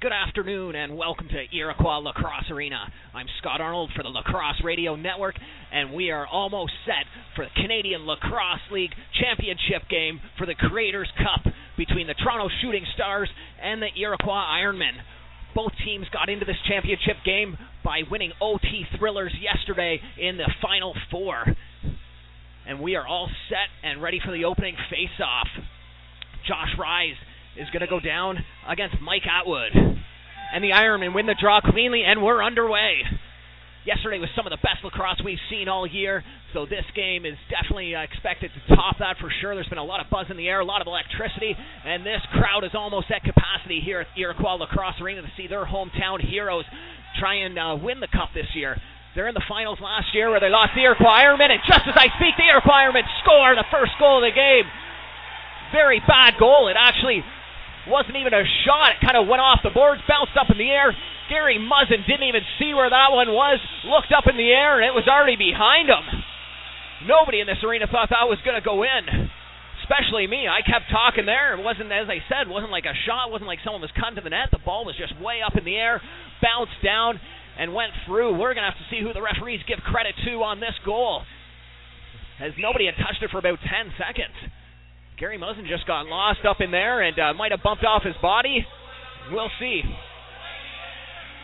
Good afternoon and welcome to Iroquois Lacrosse Arena. I'm Scott Arnold for the Lacrosse Radio Network, and we are almost set for the Canadian Lacrosse League Championship game for the Creators Cup between the Toronto Shooting Stars and the Iroquois Ironmen. Both teams got into this championship game by winning OT thrillers yesterday in the Final Four. And we are all set and ready for the opening face-off. Josh Rise is going to go down against Mike Atwood. And the Ironmen win the draw cleanly, and we're underway. Yesterday was some of the best lacrosse we've seen all year, so this game is definitely expected to top that for sure. There's been a lot of buzz in the air, a lot of electricity, and this crowd is almost at capacity here at Iroquois Lacrosse Arena to see their hometown heroes try and uh, win the cup this year. They're in the finals last year where they lost the Iroquois Ironmen, and just as I speak, the Iroquois Ironmen score the first goal of the game. Very bad goal. It actually wasn't even a shot. It kind of went off the boards, bounced up in the air. Gary Muzzin didn't even see where that one was, looked up in the air, and it was already behind him. Nobody in this arena thought that was going to go in, especially me. I kept talking there. It wasn't, as I said, wasn't like a shot, It wasn't like someone was cutting to the net. The ball was just way up in the air, bounced down, and went through. We're going to have to see who the referees give credit to on this goal, as nobody had touched it for about 10 seconds. Gary Muzzin just got lost up in there and uh, might have bumped off his body. We'll see.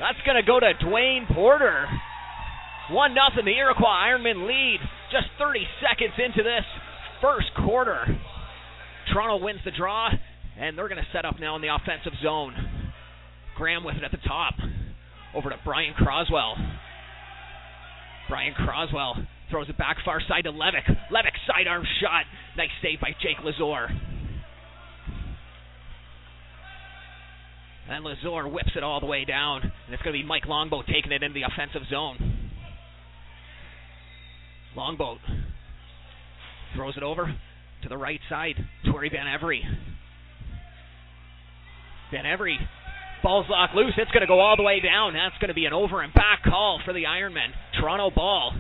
That's going to go to Dwayne Porter. 1 nothing. The Iroquois Ironmen lead just 30 seconds into this first quarter. Toronto wins the draw, and they're going to set up now in the offensive zone. Graham with it at the top. Over to Brian Croswell. Brian Croswell Throws it back far side to Levick. Levick sidearm shot. Nice save by Jake Lazor. And Lazor whips it all the way down. And it's going to be Mike Longboat taking it into the offensive zone. Longboat throws it over to the right side. Tori Van Every. Van Every. Ball's locked loose. It's going to go all the way down. That's going to be an over and back call for the Ironmen. Toronto ball.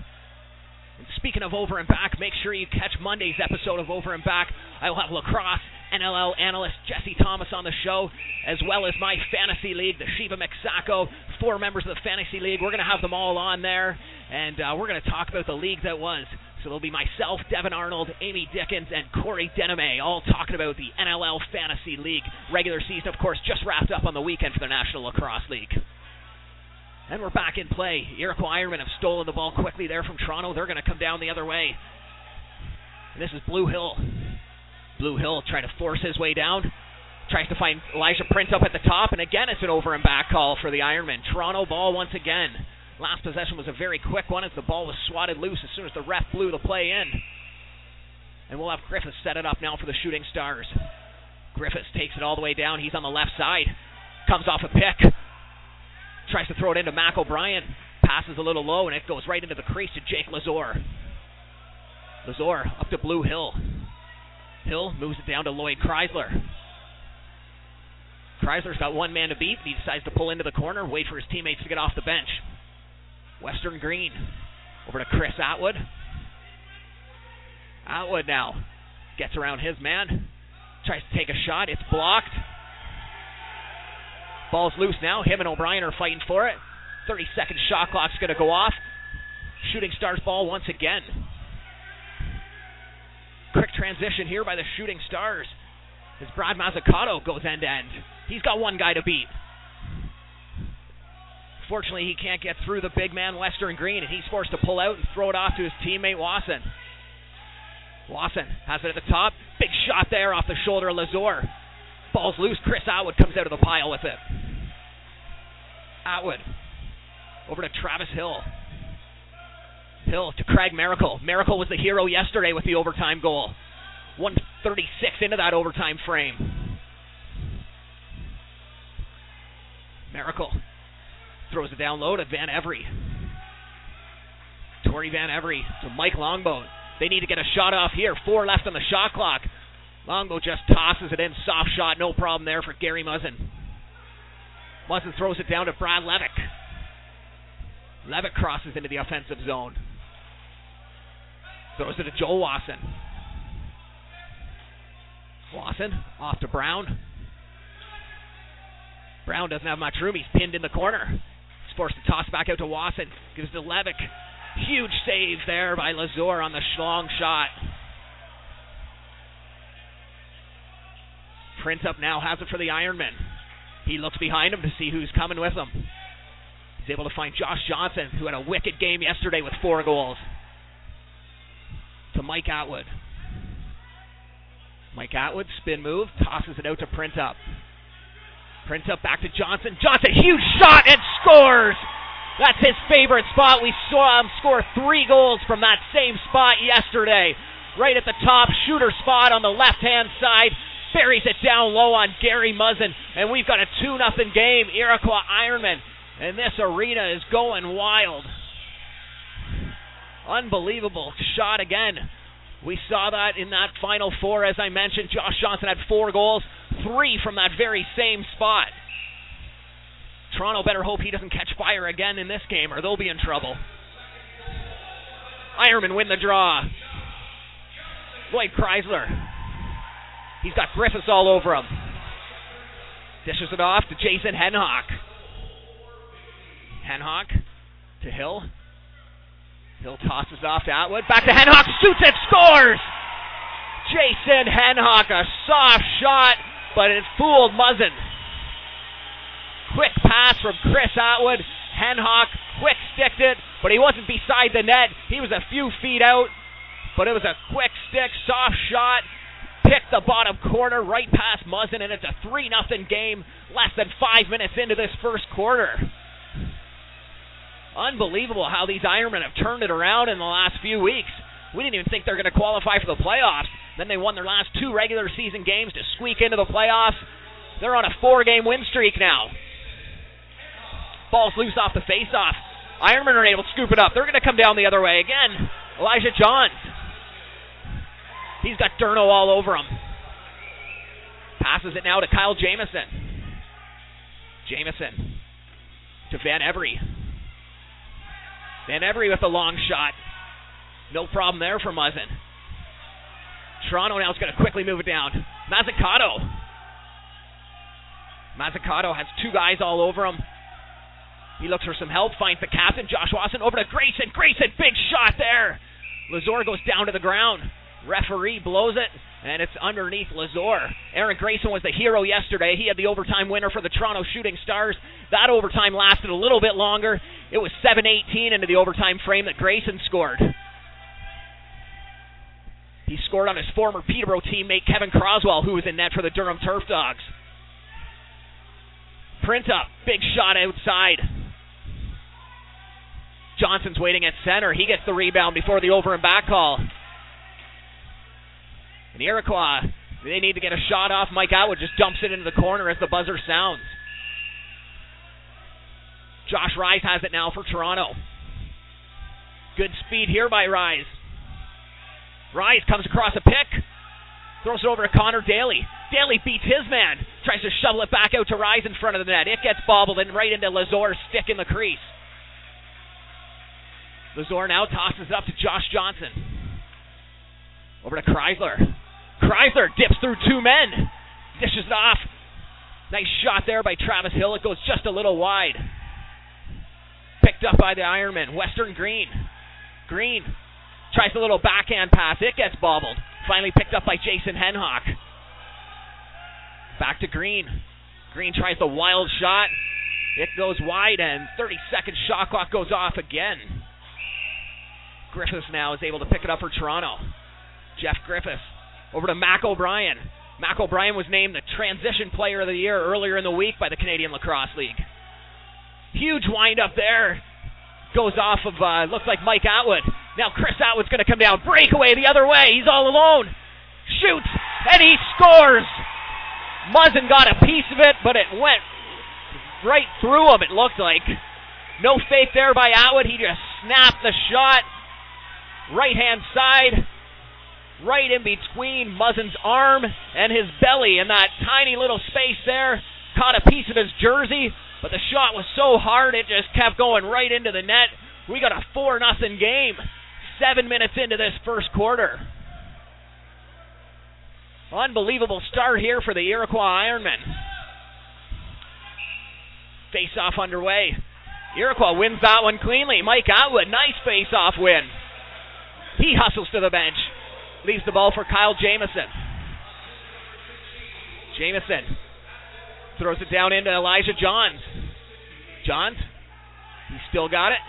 Speaking of over and back, make sure you catch Monday's episode of Over and Back. I will have lacrosse NLL analyst Jesse Thomas on the show, as well as my fantasy league, the Shiva Mixaco, four members of the fantasy league. We're going to have them all on there, and uh, we're going to talk about the league that was. So there'll be myself, Devin Arnold, Amy Dickens, and Corey Denime, all talking about the NLL Fantasy League. Regular season, of course, just wrapped up on the weekend for the National Lacrosse League. And we're back in play. Iroquois Ironmen have stolen the ball quickly there from Toronto. They're going to come down the other way. And this is Blue Hill. Blue Hill trying to force his way down. Tries to find Elijah Prince up at the top. And again, it's an over and back call for the Ironmen. Toronto ball once again. Last possession was a very quick one as the ball was swatted loose as soon as the ref blew the play in. And we'll have Griffiths set it up now for the Shooting Stars. Griffiths takes it all the way down. He's on the left side. Comes off a pick. Tries to throw it into Mac O'Brien. Passes a little low, and it goes right into the crease to Jake Lazor. Lazor up to Blue Hill. Hill moves it down to Lloyd Chrysler. Chrysler's got one man to beat. He decides to pull into the corner, wait for his teammates to get off the bench. Western Green over to Chris Atwood. Atwood now gets around his man, tries to take a shot. It's blocked. Ball's loose now. Him and O'Brien are fighting for it. 30 second shot clock's going to go off. Shooting Stars ball once again. Quick transition here by the Shooting Stars as Brad Mazzucato goes end to end. He's got one guy to beat. Fortunately, he can't get through the big man Western Green, and he's forced to pull out and throw it off to his teammate Wasson. Wasson has it at the top. Big shot there off the shoulder of Lazor. Ball's loose. Chris Atwood comes out of the pile with it. Atwood over to Travis Hill. Hill to Craig Miracle. Miracle was the hero yesterday with the overtime goal. 136 into that overtime frame. Miracle throws it down low to Van Every. Tori Van Every to Mike Longboat. They need to get a shot off here. Four left on the shot clock. Longo just tosses it in. Soft shot, no problem there for Gary Muzzin. Muzzin throws it down to Brad Levick. Levick crosses into the offensive zone. Throws it to Joel Wasson. Wasson off to Brown. Brown doesn't have much room. He's pinned in the corner. He's forced to toss back out to Wasson. Gives to Levick. Huge save there by Lazor on the long shot. Printup now has it for the Ironman. He looks behind him to see who's coming with him. He's able to find Josh Johnson, who had a wicked game yesterday with four goals. To Mike Atwood. Mike Atwood, spin move, tosses it out to Printup. Print up back to Johnson. Johnson, huge shot and scores! That's his favorite spot. We saw him score three goals from that same spot yesterday. Right at the top, shooter spot on the left hand side. Buries it down low on Gary Muzzin. And we've got a 2 0 game. Iroquois Ironman. And this arena is going wild. Unbelievable shot again. We saw that in that final four, as I mentioned. Josh Johnson had four goals, three from that very same spot. Toronto better hope he doesn't catch fire again in this game, or they'll be in trouble. Ironman win the draw. Lloyd Chrysler. He's got Griffiths all over him. Dishes it off to Jason Henhock. Henhock to Hill. Hill tosses off to Atwood. Back to Henhock. Shoots it. Scores! Jason Henhock. A soft shot, but it fooled Muzzin. Quick pass from Chris Atwood. Henhock quick sticked it, but he wasn't beside the net. He was a few feet out, but it was a quick stick, soft shot. Picked the bottom corner right past Muzzin, and it's a 3 0 game less than five minutes into this first quarter. Unbelievable how these Ironmen have turned it around in the last few weeks. We didn't even think they're going to qualify for the playoffs. Then they won their last two regular season games to squeak into the playoffs. They're on a four game win streak now. Ball's loose off the face-off. Ironmen are able to scoop it up. They're going to come down the other way again. Elijah Johns. He's got Durno all over him. Passes it now to Kyle Jamison. Jamison to Van Every. Van Every with a long shot. No problem there for Muzzin. Toronto now is going to quickly move it down. Mazzucato. Mazzucato has two guys all over him. He looks for some help, finds the captain, Josh Watson, over to Grayson. Grayson, big shot there. Lazor goes down to the ground. Referee blows it, and it's underneath Lazor. Aaron Grayson was the hero yesterday. He had the overtime winner for the Toronto Shooting Stars. That overtime lasted a little bit longer. It was 7-18 into the overtime frame that Grayson scored. He scored on his former Peterborough teammate Kevin Croswell, who was in net for the Durham Turf Dogs. Printup, big shot outside. Johnson's waiting at center. He gets the rebound before the over and back call. And the Iroquois, they need to get a shot off. Mike Atwood just dumps it into the corner as the buzzer sounds. Josh Rise has it now for Toronto. Good speed here by Rise. Rise comes across a pick. Throws it over to Connor Daly. Daly beats his man. Tries to shovel it back out to Rise in front of the net. It gets bobbled and right into Lazor's stick in the crease. Lazor now tosses it up to Josh Johnson. Over to Chrysler. Chrysler dips through two men. Dishes it off. Nice shot there by Travis Hill. It goes just a little wide. Picked up by the Ironman. Western Green. Green tries a little backhand pass. It gets bobbled. Finally picked up by Jason Henhock. Back to Green. Green tries the wild shot. It goes wide, and 30 second shot clock goes off again. Griffiths now is able to pick it up for Toronto. Jeff Griffiths over to Mac O'Brien. Mac O'Brien was named the Transition Player of the Year earlier in the week by the Canadian Lacrosse League. Huge wind up there. Goes off of, uh, looks like Mike Atwood. Now Chris Atwood's going to come down. Breakaway the other way. He's all alone. Shoots, and he scores. Muzzin got a piece of it, but it went right through him, it looked like. No faith there by Atwood. He just snapped the shot right hand side, right in between Muzzin's arm and his belly in that tiny little space there. Caught a piece of his jersey, but the shot was so hard it just kept going right into the net. We got a 4 nothing game. Seven minutes into this first quarter. Unbelievable start here for the Iroquois Ironmen. Face off underway. Iroquois wins that one cleanly. Mike Atwood, nice face off win. He hustles to the bench. Leaves the ball for Kyle Jamison. Jamison throws it down into Elijah Johns. Johns, he's still got it.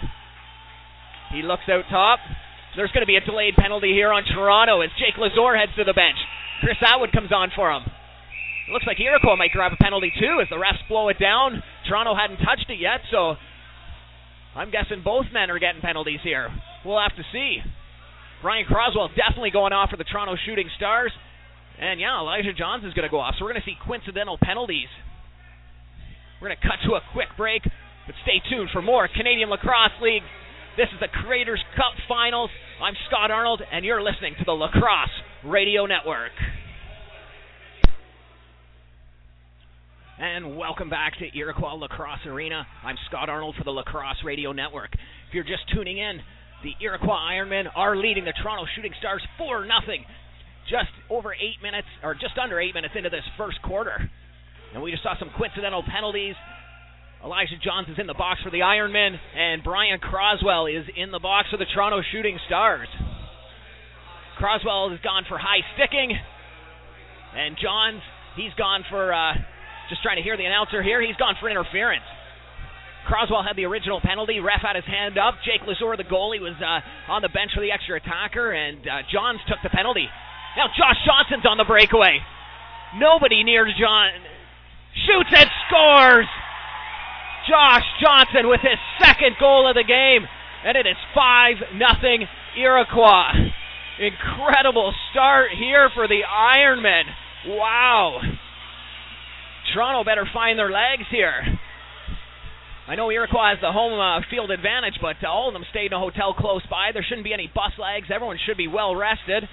He looks out top. There's going to be a delayed penalty here on Toronto as Jake Lazor heads to the bench. Chris Atwood comes on for him. It looks like Iroquois might grab a penalty too as the refs blow it down. Toronto hadn't touched it yet, so I'm guessing both men are getting penalties here. We'll have to see. Brian Croswell definitely going off for the Toronto Shooting Stars. And yeah, Elijah Johns is going to go off. So we're going to see coincidental penalties. We're going to cut to a quick break, but stay tuned for more Canadian Lacrosse League. This is the Creators Cup Finals. I'm Scott Arnold, and you're listening to the Lacrosse Radio Network. And welcome back to Iroquois Lacrosse Arena. I'm Scott Arnold for the Lacrosse Radio Network. If you're just tuning in, the Iroquois Ironmen are leading the Toronto Shooting Stars 4 0. Just over eight minutes, or just under eight minutes into this first quarter. And we just saw some coincidental penalties. Elijah Johns is in the box for the Ironmen, and Brian Croswell is in the box for the Toronto Shooting Stars. Croswell has gone for high sticking, and Johns, he's gone for uh, just trying to hear the announcer here. He's gone for interference. Croswell had the original penalty. Ref had his hand up. Jake Lazor, the goalie, was uh, on the bench for the extra attacker, and uh, Johns took the penalty. Now Josh Johnson's on the breakaway. Nobody near John. Shoots and scores! Josh Johnson with his second goal of the game, and it is 5 nothing Iroquois. Incredible start here for the Ironmen. Wow. Toronto better find their legs here. I know Iroquois has the home uh, field advantage, but uh, all of them stayed in a hotel close by. There shouldn't be any bus legs. Everyone should be well rested.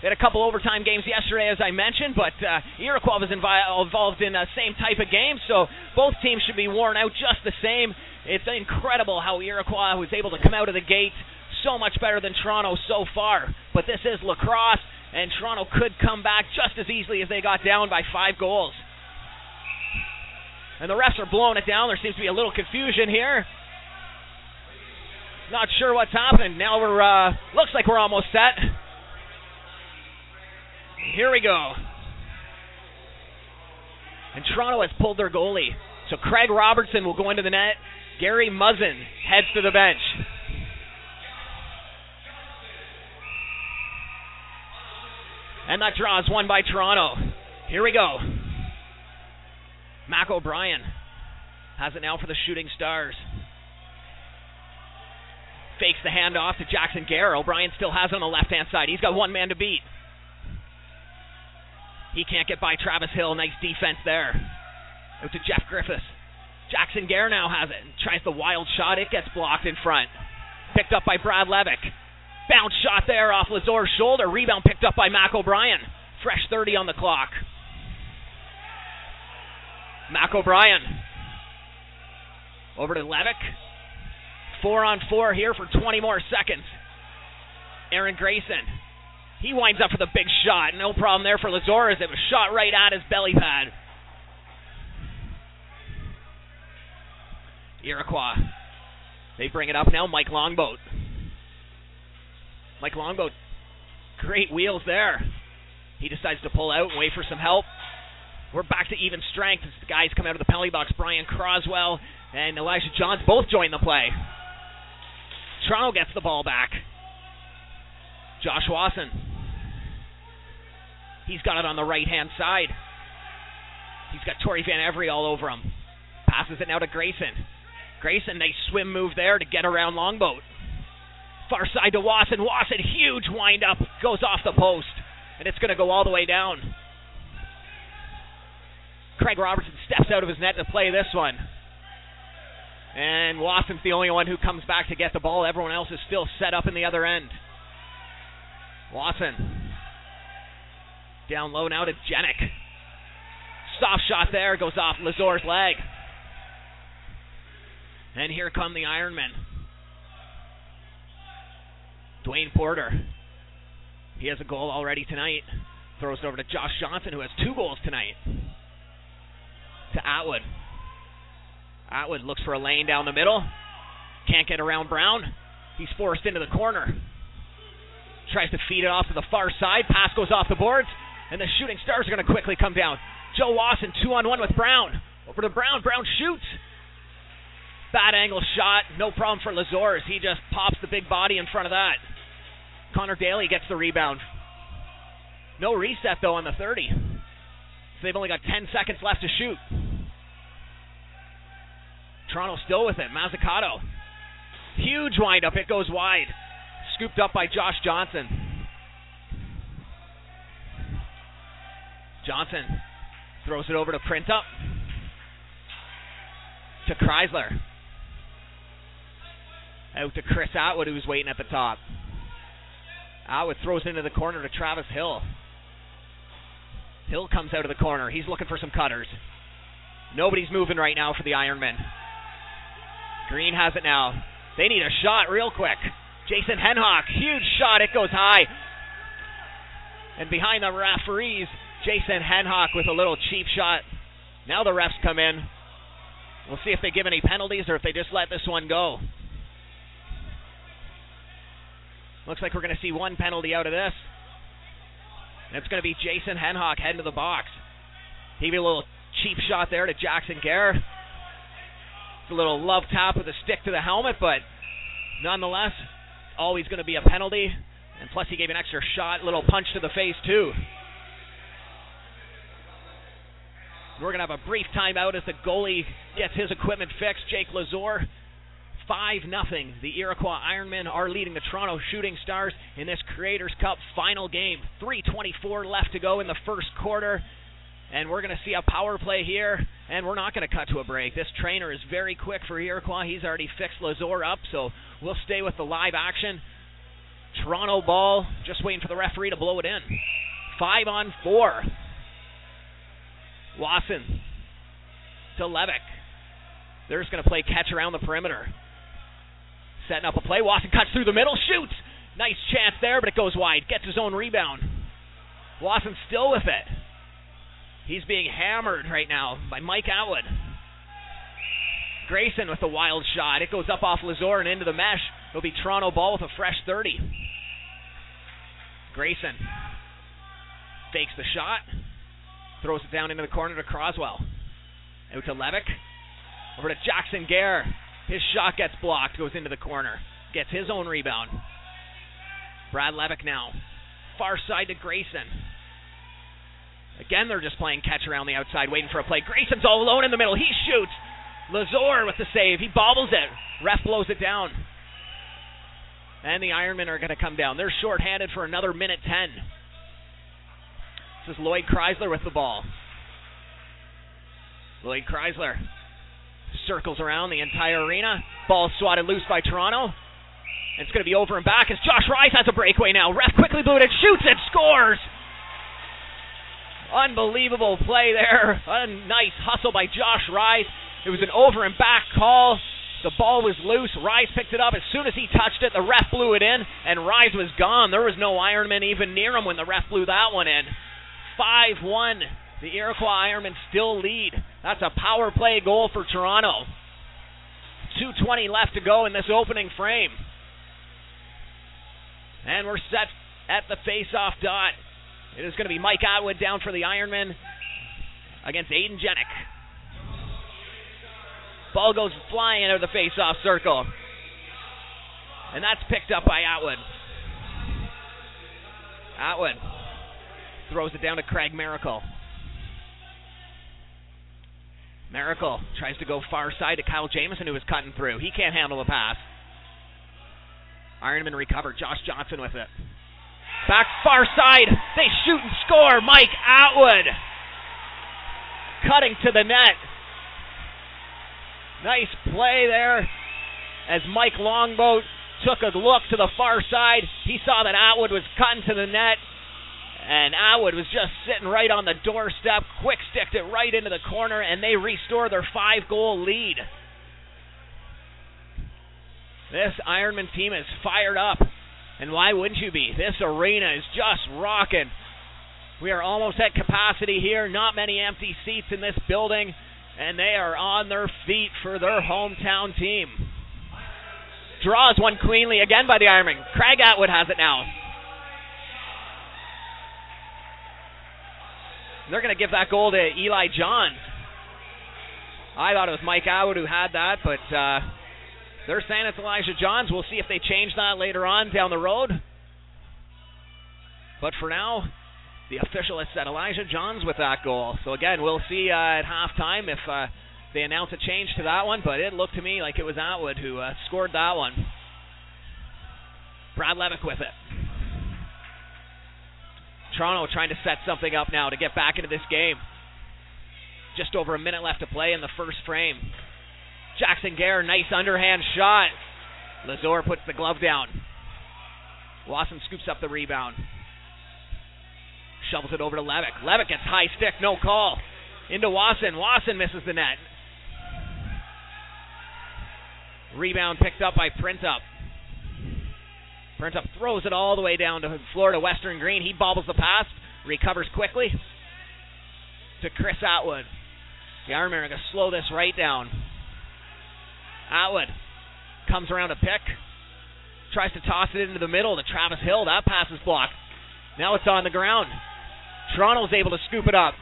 They had a couple overtime games yesterday, as I mentioned, but uh, Iroquois was invi- involved in the same type of game, so both teams should be worn out just the same. It's incredible how Iroquois was able to come out of the gate so much better than Toronto so far. But this is lacrosse, and Toronto could come back just as easily as they got down by five goals. And the refs are blowing it down. There seems to be a little confusion here. Not sure what's happening. Now we're uh, looks like we're almost set. Here we go. And Toronto has pulled their goalie. So Craig Robertson will go into the net. Gary Muzzin heads to the bench. And that draw is won by Toronto. Here we go. Mac O'Brien has it now for the Shooting Stars. Fakes the handoff to Jackson Gare. O'Brien still has it on the left hand side. He's got one man to beat. He can't get by Travis Hill. Nice defense there. Out to Jeff Griffiths. Jackson Gare now has it. Tries the wild shot. It gets blocked in front. Picked up by Brad Levick. Bounce shot there off Lazor's shoulder. Rebound picked up by Mac O'Brien. Fresh 30 on the clock. Mac O'Brien. Over to Levick. Four on four here for 20 more seconds. Aaron Grayson. He winds up for the big shot. No problem there for Lazor as it was shot right at his belly pad. Iroquois. They bring it up now. Mike Longboat. Mike Longboat. Great wheels there. He decides to pull out and wait for some help. We're back to even strength as the guys come out of the penalty box. Brian Croswell and Elijah Johns both join the play. Toronto gets the ball back. Josh Wasson. He's got it on the right hand side. He's got Tori Van Every all over him. Passes it now to Grayson. Grayson, nice swim move there to get around Longboat. Far side to Wasson. Wasson, huge wind up, goes off the post. And it's going to go all the way down. Craig Robertson steps out of his net to play this one. And Wasson's the only one who comes back to get the ball. Everyone else is still set up in the other end. Wasson. Down low now to Jenick. Soft shot there, goes off Lazor's leg. And here come the Ironmen. Dwayne Porter. He has a goal already tonight. Throws it over to Josh Johnson, who has two goals tonight to Atwood. Atwood looks for a lane down the middle. Can't get around Brown. He's forced into the corner. Tries to feed it off to the far side. Pass goes off the boards. And the shooting stars are going to quickly come down. Joe Wasson two on one with Brown. Over to Brown. Brown shoots. Bad angle shot. No problem for Lazors. He just pops the big body in front of that. Connor Daly gets the rebound. No reset, though, on the 30. So they've only got 10 seconds left to shoot. Toronto still with it. Mazzucato. Huge windup. It goes wide. Scooped up by Josh Johnson. Johnson throws it over to Printup. To Chrysler. Out to Chris Atwood, who's waiting at the top. Atwood throws into the corner to Travis Hill. Hill comes out of the corner. He's looking for some cutters. Nobody's moving right now for the Ironmen. Green has it now. They need a shot real quick. Jason Henhock, huge shot. It goes high. And behind the referees, Jason Henhock with a little cheap shot. Now the refs come in. We'll see if they give any penalties or if they just let this one go. Looks like we're going to see one penalty out of this. And it's going to be Jason Henhock heading to the box. He a little cheap shot there to Jackson Gare. A little love tap with a stick to the helmet, but nonetheless, always going to be a penalty. And plus, he gave an extra shot, little punch to the face, too. We're going to have a brief timeout as the goalie gets his equipment fixed. Jake Lazor 5 0. The Iroquois Ironmen are leading the Toronto Shooting Stars in this Creators Cup final game. 3.24 left to go in the first quarter. And we're going to see a power play here, and we're not going to cut to a break. This trainer is very quick for Iroquois. He's already fixed Lazor up, so we'll stay with the live action. Toronto ball, just waiting for the referee to blow it in. Five on four. Wasson to Levick. They're just going to play catch around the perimeter. Setting up a play. Wasson cuts through the middle, shoots. Nice chance there, but it goes wide. Gets his own rebound. Wasson still with it. He's being hammered right now by Mike Atwood. Grayson with the wild shot. It goes up off Lazor and into the mesh. It'll be Toronto ball with a fresh 30. Grayson fakes the shot. Throws it down into the corner to Croswell. Out to Levick. Over to Jackson Gare. His shot gets blocked, goes into the corner. Gets his own rebound. Brad Levick now. Far side to Grayson. Again, they're just playing catch around the outside, waiting for a play. Grayson's all alone in the middle. He shoots. Lazor with the save. He bobbles it. Ref blows it down. And the Ironmen are going to come down. They're shorthanded for another minute 10. This is Lloyd Chrysler with the ball. Lloyd Chrysler circles around the entire arena. Ball swatted loose by Toronto. It's going to be over and back as Josh Rice has a breakaway now. Ref quickly blew it, shoots it, scores! Unbelievable play there. A nice hustle by Josh Rice. It was an over and back call. The ball was loose. Rice picked it up. As soon as he touched it, the ref blew it in, and Rice was gone. There was no Ironman even near him when the ref blew that one in. 5 1. The Iroquois Ironmen still lead. That's a power play goal for Toronto. 2.20 left to go in this opening frame. And we're set at the face-off dot. It is going to be Mike Atwood down for the Ironman against Aiden Jenick. Ball goes flying of the face-off circle. And that's picked up by Atwood. Atwood throws it down to Craig Miracle. Miracle tries to go far side to Kyle Jamison, who was cutting through. He can't handle the pass. Ironman recovered. Josh Johnson with it. Back far side. They shoot and score. Mike Atwood cutting to the net. Nice play there as Mike Longboat took a look to the far side. He saw that Atwood was cutting to the net. And Atwood was just sitting right on the doorstep, quick sticked it right into the corner, and they restore their five goal lead. This Ironman team is fired up. And why wouldn't you be? This arena is just rocking. We are almost at capacity here. Not many empty seats in this building. and they are on their feet for their hometown team. Draws one cleanly again by the Ironman. Craig Atwood has it now. They're going to give that goal to Eli Johns. I thought it was Mike Atwood who had that, but uh, they're saying it's Elijah Johns. We'll see if they change that later on down the road. But for now, the official has said Elijah Johns with that goal. So again, we'll see uh, at halftime if uh, they announce a change to that one. But it looked to me like it was Atwood who uh, scored that one. Brad Levick with it. Toronto trying to set something up now to get back into this game. Just over a minute left to play in the first frame. Jackson Gare, nice underhand shot. Lazor puts the glove down. Wasson scoops up the rebound. Shovels it over to Levick. Levick gets high stick, no call. Into Wasson. Wasson misses the net. Rebound picked up by Printup. Printup throws it all the way down to Florida Western Green. He bobbles the pass, recovers quickly to Chris Atwood. Are going to slow this right down. Atwood comes around a pick, tries to toss it into the middle to Travis Hill. That pass is blocked. Now it's on the ground. Toronto's able to scoop it up.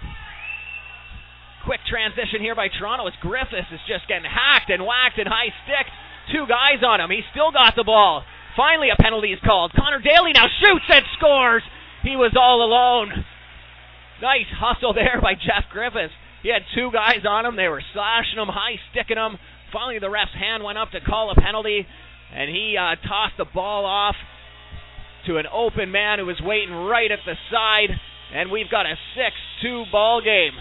Quick transition here by Toronto as Griffiths is just getting hacked and whacked and high stick. Two guys on him. He's still got the ball. Finally, a penalty is called. Connor Daly now shoots and scores. He was all alone. Nice hustle there by Jeff Griffiths. He had two guys on him. They were slashing him, high sticking him. Finally, the ref's hand went up to call a penalty, and he uh, tossed the ball off to an open man who was waiting right at the side, and we've got a 6-2 ball game.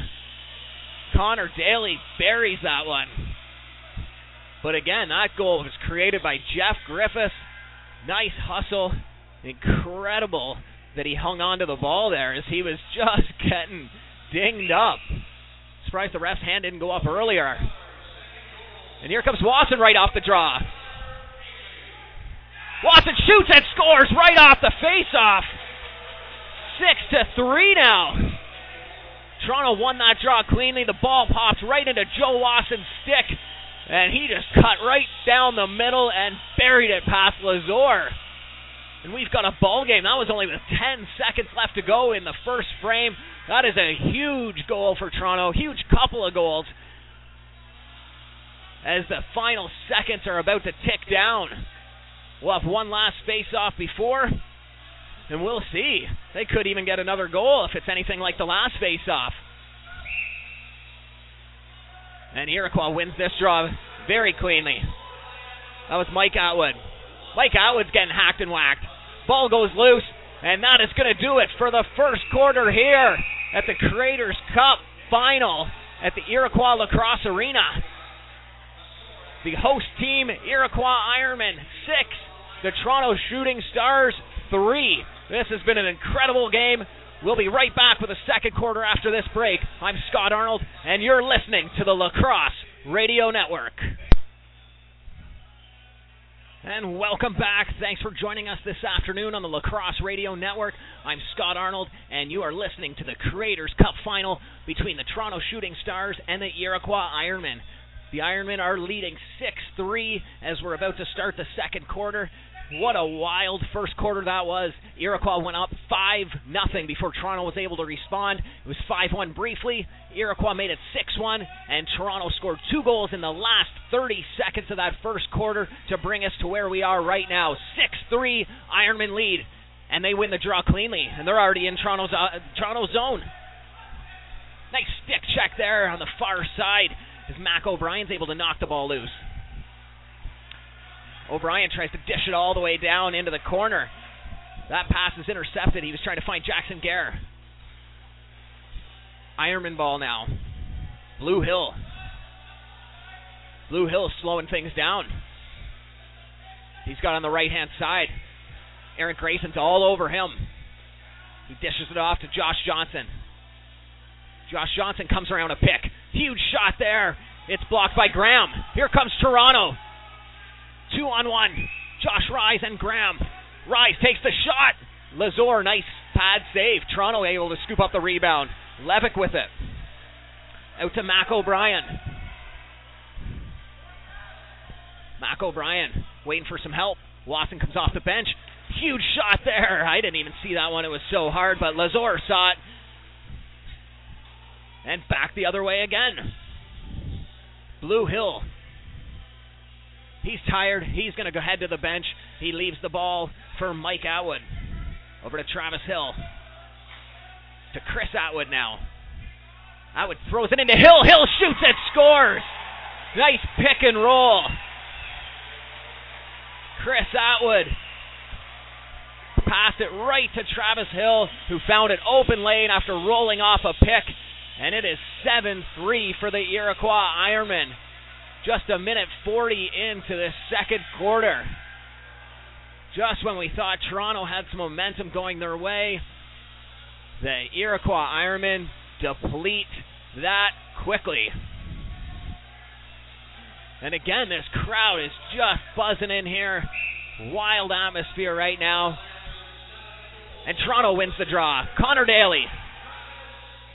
Connor Daly buries that one. But again, that goal was created by Jeff Griffiths. Nice hustle. Incredible that he hung on to the ball there as he was just getting dinged up. Surprised the ref's hand didn't go up earlier. And here comes Watson right off the draw. Watson shoots and scores right off the face-off. Six to three now. Toronto won that draw cleanly. The ball pops right into Joe Watson's stick, and he just cut right down the middle and buried it past Lazor. And we've got a ball game. That was only with 10 seconds left to go in the first frame. That is a huge goal for Toronto. Huge couple of goals as the final seconds are about to tick down. We'll have one last face-off before, and we'll see. They could even get another goal if it's anything like the last face-off. And Iroquois wins this draw very cleanly. That was Mike Atwood. Mike Atwood's getting hacked and whacked. Ball goes loose, and that is going to do it for the first quarter here at the Creators Cup final at the Iroquois Lacrosse Arena. The host team, Iroquois Ironmen, six. The Toronto Shooting Stars, three. This has been an incredible game. We'll be right back with the second quarter after this break. I'm Scott Arnold, and you're listening to the Lacrosse Radio Network. And welcome back. Thanks for joining us this afternoon on the Lacrosse Radio Network. I'm Scott Arnold, and you are listening to the Creators Cup final between the Toronto Shooting Stars and the Iroquois Ironmen. The Ironmen are leading 6 3 as we're about to start the second quarter. What a wild first quarter that was. Iroquois went up 5 nothing before Toronto was able to respond. It was 5 1 briefly. Iroquois made it 6 1, and Toronto scored two goals in the last 30 seconds of that first quarter to bring us to where we are right now. 6 3 Ironman lead, and they win the draw cleanly, and they're already in Toronto's, uh, Toronto's zone. Nice stick check there on the far side as Mac O'Brien's able to knock the ball loose. O'Brien tries to dish it all the way down into the corner. That pass is intercepted. He was trying to find Jackson Gare. Ironman ball now. Blue Hill. Blue Hill slowing things down. He's got on the right hand side. Aaron Grayson's all over him. He dishes it off to Josh Johnson. Josh Johnson comes around a pick. Huge shot there. It's blocked by Graham. Here comes Toronto. Two on one. Josh Rise and Graham. Rise takes the shot. Lazor, nice pad save. Toronto able to scoop up the rebound. Levick with it. Out to Mac O'Brien. Mac O'Brien waiting for some help. Watson comes off the bench. Huge shot there. I didn't even see that one. It was so hard, but Lazor saw it. And back the other way again. Blue Hill. He's tired. He's going to go head to the bench. He leaves the ball for Mike Atwood. Over to Travis Hill. To Chris Atwood now. Atwood throws it into Hill. Hill shoots it, scores. Nice pick and roll. Chris Atwood passed it right to Travis Hill, who found an open lane after rolling off a pick. And it is 7 3 for the Iroquois Ironmen. Just a minute 40 into the second quarter. Just when we thought Toronto had some momentum going their way, the Iroquois Ironmen deplete that quickly. And again, this crowd is just buzzing in here. Wild atmosphere right now. And Toronto wins the draw. Connor Daly.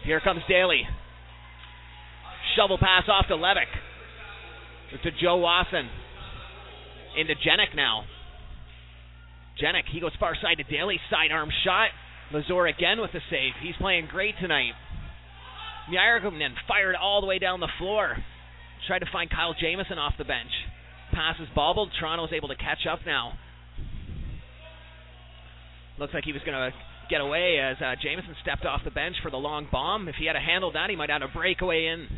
Here comes Daly. Shovel pass off to Levick. To Joe Wasson. Into Jenick now. Jenick, he goes far side to Daly. Sidearm shot. Lazor again with the save. He's playing great tonight. Myergman fired all the way down the floor. Tried to find Kyle Jamison off the bench. Pass is bobbled. Toronto's able to catch up now. Looks like he was going to get away as uh, Jamison stepped off the bench for the long bomb. If he had a handled that, he might have had a breakaway in.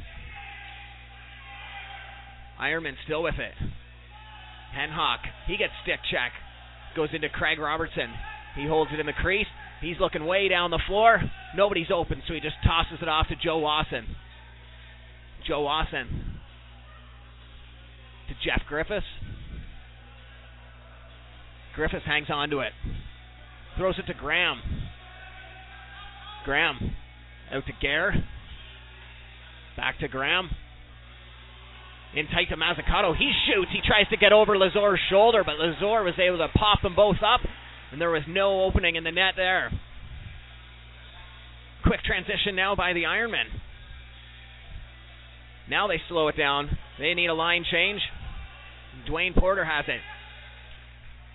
Ironman still with it. Henhock, he gets stick check. Goes into Craig Robertson. He holds it in the crease. He's looking way down the floor. Nobody's open, so he just tosses it off to Joe Wasson. Joe Wasson to Jeff Griffiths. Griffiths hangs on to it. Throws it to Graham. Graham out to Gare. Back to Graham. In tight to Mazzucato. He shoots. He tries to get over Lazor's shoulder, but Lazor was able to pop them both up, and there was no opening in the net there. Quick transition now by the Ironmen. Now they slow it down. They need a line change. Dwayne Porter has it.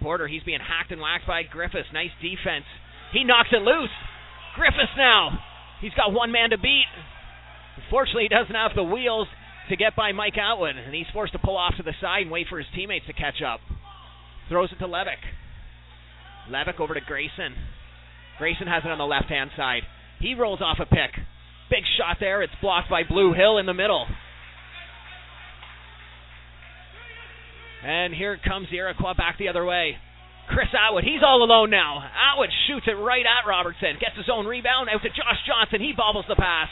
Porter, he's being hacked and whacked by Griffiths. Nice defense. He knocks it loose. Griffiths now. He's got one man to beat. Unfortunately, he doesn't have the wheels to get by Mike Atwood, and he's forced to pull off to the side and wait for his teammates to catch up. Throws it to Levick. Levick over to Grayson. Grayson has it on the left hand side. He rolls off a pick. Big shot there. It's blocked by Blue Hill in the middle. And here comes the Iroquois back the other way. Chris Atwood, he's all alone now. Atwood shoots it right at Robertson. Gets his own rebound out to Josh Johnson. He bobbles the pass.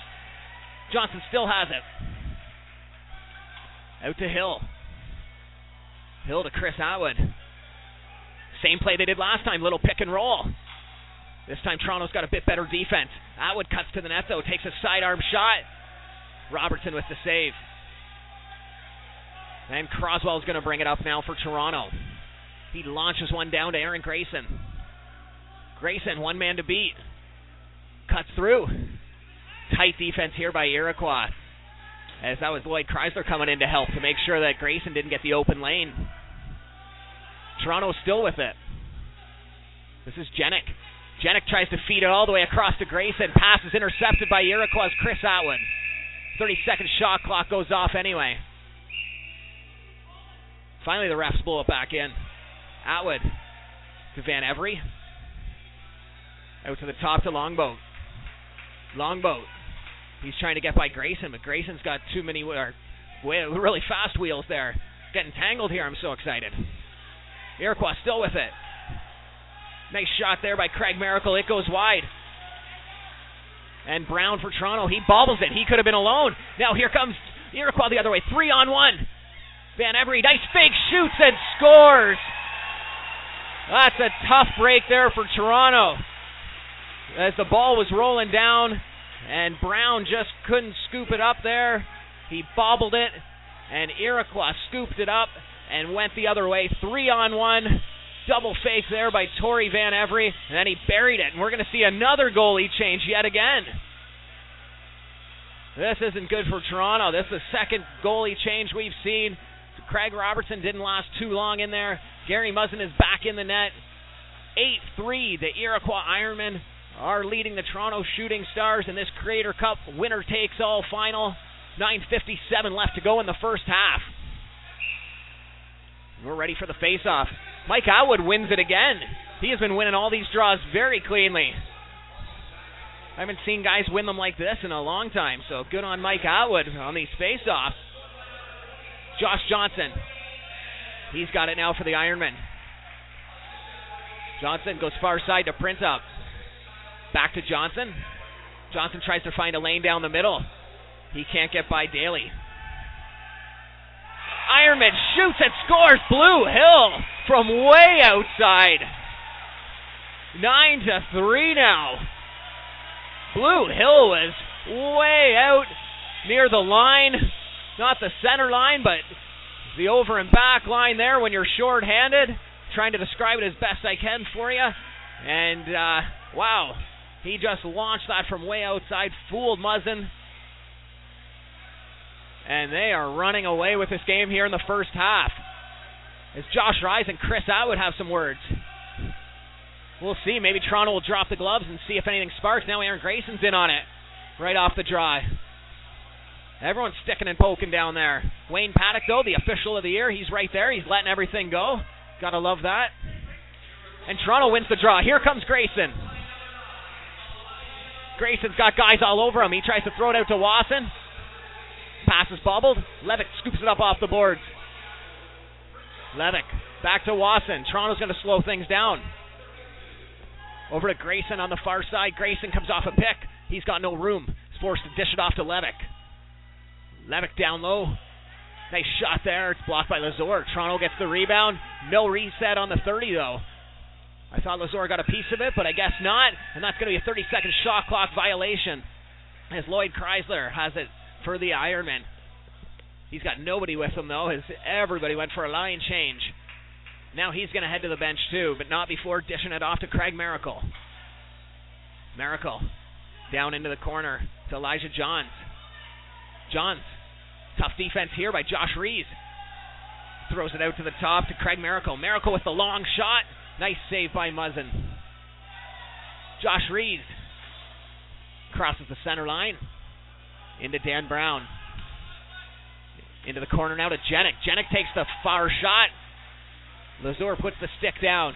Johnson still has it. Out to Hill. Hill to Chris Atwood. Same play they did last time, little pick and roll. This time Toronto's got a bit better defense. Atwood cuts to the net though, takes a sidearm shot. Robertson with the save. And Croswell's going to bring it up now for Toronto. He launches one down to Aaron Grayson. Grayson, one man to beat. Cuts through. Tight defense here by Iroquois. As that was Lloyd Chrysler coming in to help to make sure that Grayson didn't get the open lane. Toronto's still with it. This is Jenick. Jenick tries to feed it all the way across to Grayson. Pass is intercepted by Iroquois' Chris Atwood. 30 second shot clock goes off anyway. Finally, the refs blow it back in. Atwood to Van Every. Out to the top to Longboat. Longboat. He's trying to get by Grayson, but Grayson's got too many really fast wheels there. Getting tangled here. I'm so excited. Iroquois still with it. Nice shot there by Craig Miracle. It goes wide. And Brown for Toronto. He bobbles it. He could have been alone. Now here comes Iroquois the other way. Three on one. Van Every, nice fake, shoots and scores. That's a tough break there for Toronto. As the ball was rolling down, and Brown just couldn't scoop it up there. He bobbled it, and Iroquois scooped it up and went the other way. Three on one. Double fake there by Tori Van Every, and then he buried it. And we're going to see another goalie change yet again. This isn't good for Toronto. This is the second goalie change we've seen. Craig Robertson didn't last too long in there. Gary Muzzin is back in the net. 8-3, the Iroquois Ironmen are leading the Toronto Shooting Stars in this Creator Cup winner takes all final. 9.57 left to go in the first half. We're ready for the face-off. Mike Atwood wins it again. He has been winning all these draws very cleanly. I haven't seen guys win them like this in a long time, so good on Mike Atwood on these face-offs. Josh Johnson. He's got it now for the Ironman. Johnson goes far side to Printup. Back to Johnson. Johnson tries to find a lane down the middle. He can't get by Daly. Ironman shoots and scores. Blue Hill from way outside. Nine to three now. Blue Hill was way out near the line. Not the center line, but the over and back line there when you're short-handed. Trying to describe it as best I can for you. And, uh, wow, he just launched that from way outside, fooled Muzzin. And they are running away with this game here in the first half. As Josh Rise and Chris Atwood have some words. We'll see. Maybe Toronto will drop the gloves and see if anything sparks. Now Aaron Grayson's in on it. Right off the dry. Everyone's sticking and poking down there. Wayne Paddock, though, the official of the year, he's right there. He's letting everything go. Gotta love that. And Toronto wins the draw. Here comes Grayson. Grayson's got guys all over him. He tries to throw it out to Wasson. Pass is bobbled. Levick scoops it up off the boards. Levick back to Wasson. Toronto's going to slow things down. Over to Grayson on the far side. Grayson comes off a pick. He's got no room. He's forced to dish it off to Levick. Levick down low. Nice shot there. It's blocked by Lazor. Toronto gets the rebound. No reset on the 30, though. I thought Lazor got a piece of it, but I guess not. And that's going to be a 30 second shot clock violation as Lloyd Chrysler has it for the Ironman. He's got nobody with him, though, as everybody went for a line change. Now he's going to head to the bench too, but not before dishing it off to Craig Miracle. Miracle down into the corner to Elijah Johns. Johns, tough defense here by Josh Rees. Throws it out to the top to Craig Miracle. Miracle with the long shot. Nice save by Muzzin. Josh Rees crosses the center line into Dan Brown. Into the corner now to Jenick. Jenick takes the far shot. Lazor puts the stick down.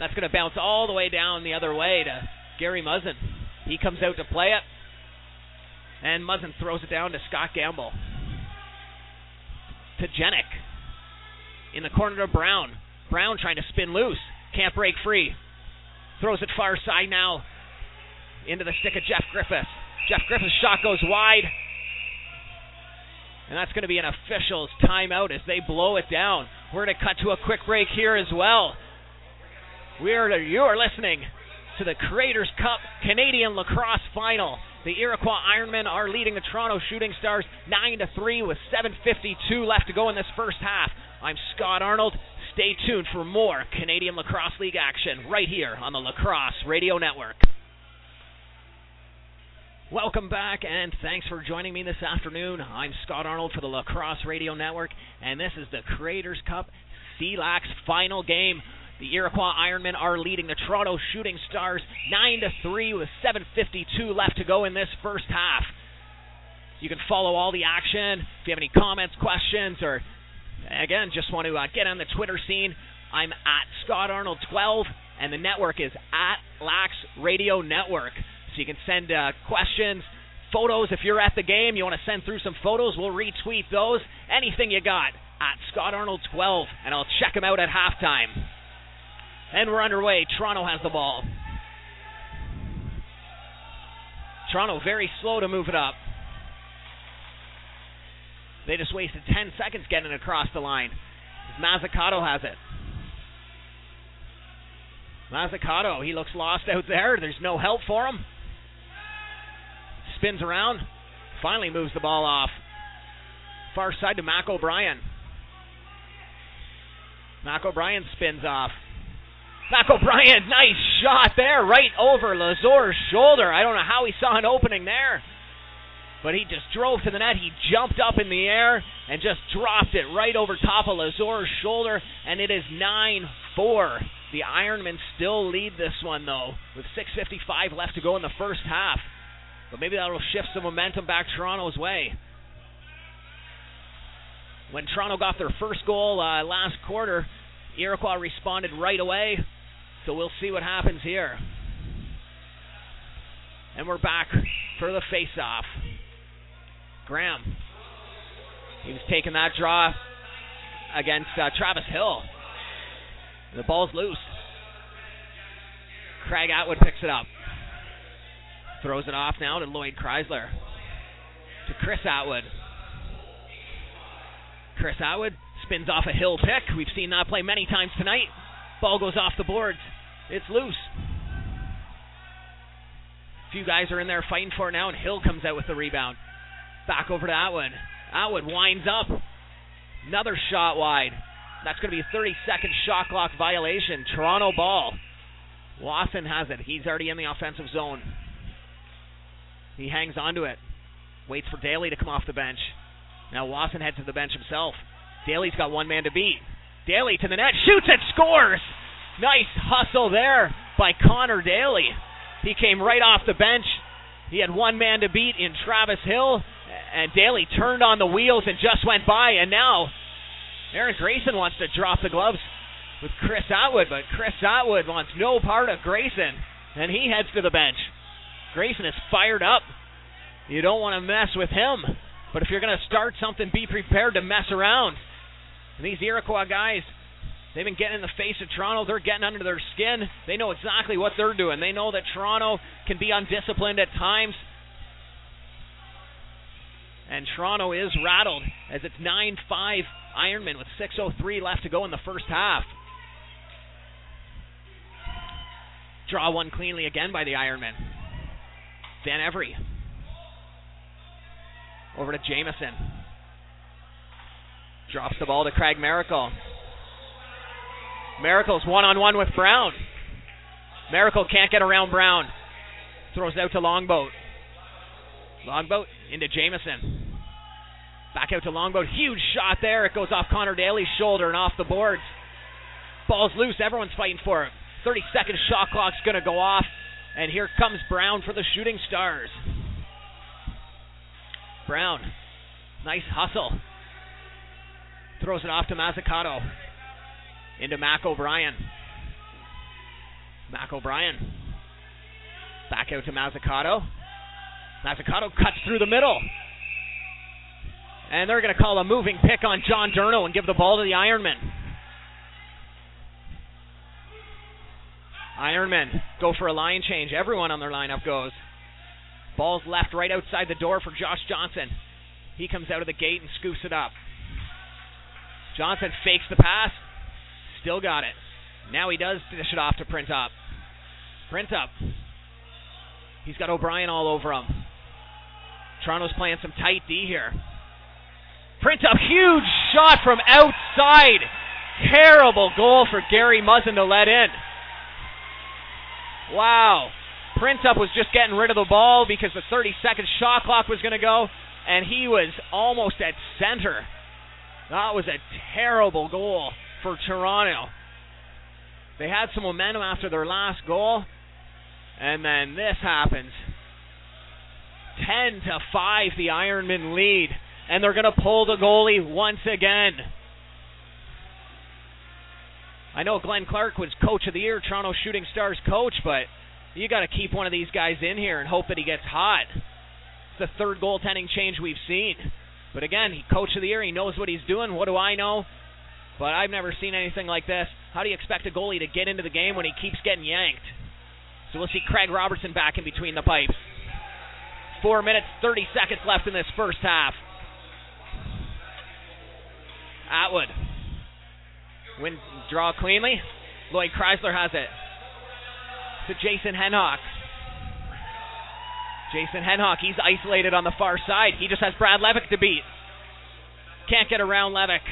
That's going to bounce all the way down the other way to Gary Muzzin. He comes out to play it. And Muzzin throws it down to Scott Gamble. To Jenick. In the corner to Brown. Brown trying to spin loose. Can't break free. Throws it far side now. Into the stick of Jeff Griffiths. Jeff Griffiths' shot goes wide. And that's going to be an official's timeout as they blow it down. We're going to cut to a quick break here as well. We are you are listening to the Creators Cup Canadian Lacrosse Final. The Iroquois Ironmen are leading the Toronto Shooting Stars 9 to 3 with 7:52 left to go in this first half. I'm Scott Arnold. Stay tuned for more Canadian Lacrosse League action right here on the Lacrosse Radio Network. Welcome back, and thanks for joining me this afternoon. I'm Scott Arnold for the Lacrosse Radio Network, and this is the Creators Cup CLAX final game. The Iroquois Ironmen are leading the Toronto Shooting Stars 9 to 3 with 7:52 left to go in this first half. You can follow all the action. If you have any comments, questions, or again just want to uh, get on the Twitter scene, I'm at Scott Arnold 12, and the network is at Lax Radio Network. So you can send uh, questions, photos. If you're at the game, you want to send through some photos, we'll retweet those. Anything you got at Scott Arnold 12, and I'll check them out at halftime. And we're underway. Toronto has the ball. Toronto very slow to move it up. They just wasted 10 seconds getting across the line. Mazzucato has it. Mazzucato, he looks lost out there. There's no help for him spins around, finally moves the ball off. Far side to Mac O'Brien. Mac O'Brien spins off. Mac O'Brien, nice shot there, right over Lazor's shoulder. I don't know how he saw an opening there. but he just drove to the net. He jumped up in the air and just dropped it right over top of Lazor's shoulder, and it is 9 4. The Ironmen still lead this one, though, with 6.55 left to go in the first half. But maybe that'll shift some momentum back Toronto's way. When Toronto got their first goal uh, last quarter, Iroquois responded right away. So we'll see what happens here. And we're back for the face-off. Graham. He was taking that draw against uh, Travis Hill. The ball's loose. Craig Atwood picks it up. Throws it off now to Lloyd Chrysler. To Chris Atwood. Chris Atwood spins off a hill pick. We've seen that play many times tonight. Ball goes off the boards. It's loose. A few guys are in there fighting for it now, and Hill comes out with the rebound. Back over to Atwood. Atwood winds up. Another shot wide. That's going to be a 30 second shot clock violation. Toronto ball. Lawson has it. He's already in the offensive zone. He hangs onto it. Waits for Daly to come off the bench. Now Lawson heads to the bench himself. Daly's got one man to beat. Daly to the net, shoots and scores. Nice hustle there by Connor Daly. He came right off the bench. He had one man to beat in Travis Hill, and Daly turned on the wheels and just went by. And now Aaron Grayson wants to drop the gloves with Chris Atwood, but Chris Atwood wants no part of Grayson, and he heads to the bench. Grayson is fired up. You don't want to mess with him. But if you're going to start something, be prepared to mess around. And these Iroquois guys, they've been getting in the face of Toronto. They're getting under their skin. They know exactly what they're doing. They know that Toronto can be undisciplined at times. And Toronto is rattled as it's 9 5 Ironman with 6.03 left to go in the first half. Draw one cleanly again by the Ironman. Van Every. Over to Jamison. Drops the ball to Craig Miracle. Miracle's one on one with Brown. Miracle can't get around Brown. Throws out to Longboat. Longboat into Jamison. Back out to Longboat. Huge shot there. It goes off Connor Daly's shoulder and off the boards. Ball's loose. Everyone's fighting for it. 30 second shot clock's going to go off. And here comes Brown for the Shooting Stars. Brown. Nice hustle. Throws it off to Mazzucato. Into Mac O'Brien. Mac O'Brien. Back out to Mazzucato. Mazzucato cuts through the middle. And they're going to call a moving pick on John Durno and give the ball to the Ironman. Ironmen go for a line change. Everyone on their lineup goes. Ball's left right outside the door for Josh Johnson. He comes out of the gate and scoops it up. Johnson fakes the pass. Still got it. Now he does dish it off to Printup. Print Up. He's got O'Brien all over him. Toronto's playing some tight D here. Printup, huge shot from outside. Terrible goal for Gary Muzzin to let in. Wow. Printup was just getting rid of the ball because the 30 second shot clock was going to go, and he was almost at center. That was a terrible goal for Toronto. They had some momentum after their last goal, and then this happens. 10 to 5, the Ironmen lead, and they're going to pull the goalie once again. I know Glenn Clark was coach of the year, Toronto Shooting Stars coach, but you got to keep one of these guys in here and hope that he gets hot. It's the third goaltending change we've seen. But again, he coach of the year, he knows what he's doing. What do I know? But I've never seen anything like this. How do you expect a goalie to get into the game when he keeps getting yanked? So we'll see Craig Robertson back in between the pipes. Four minutes, 30 seconds left in this first half. Atwood. Win, draw cleanly. Lloyd Chrysler has it. To Jason Henhock. Jason Henhock, he's isolated on the far side. He just has Brad Levick to beat. Can't get around Levick.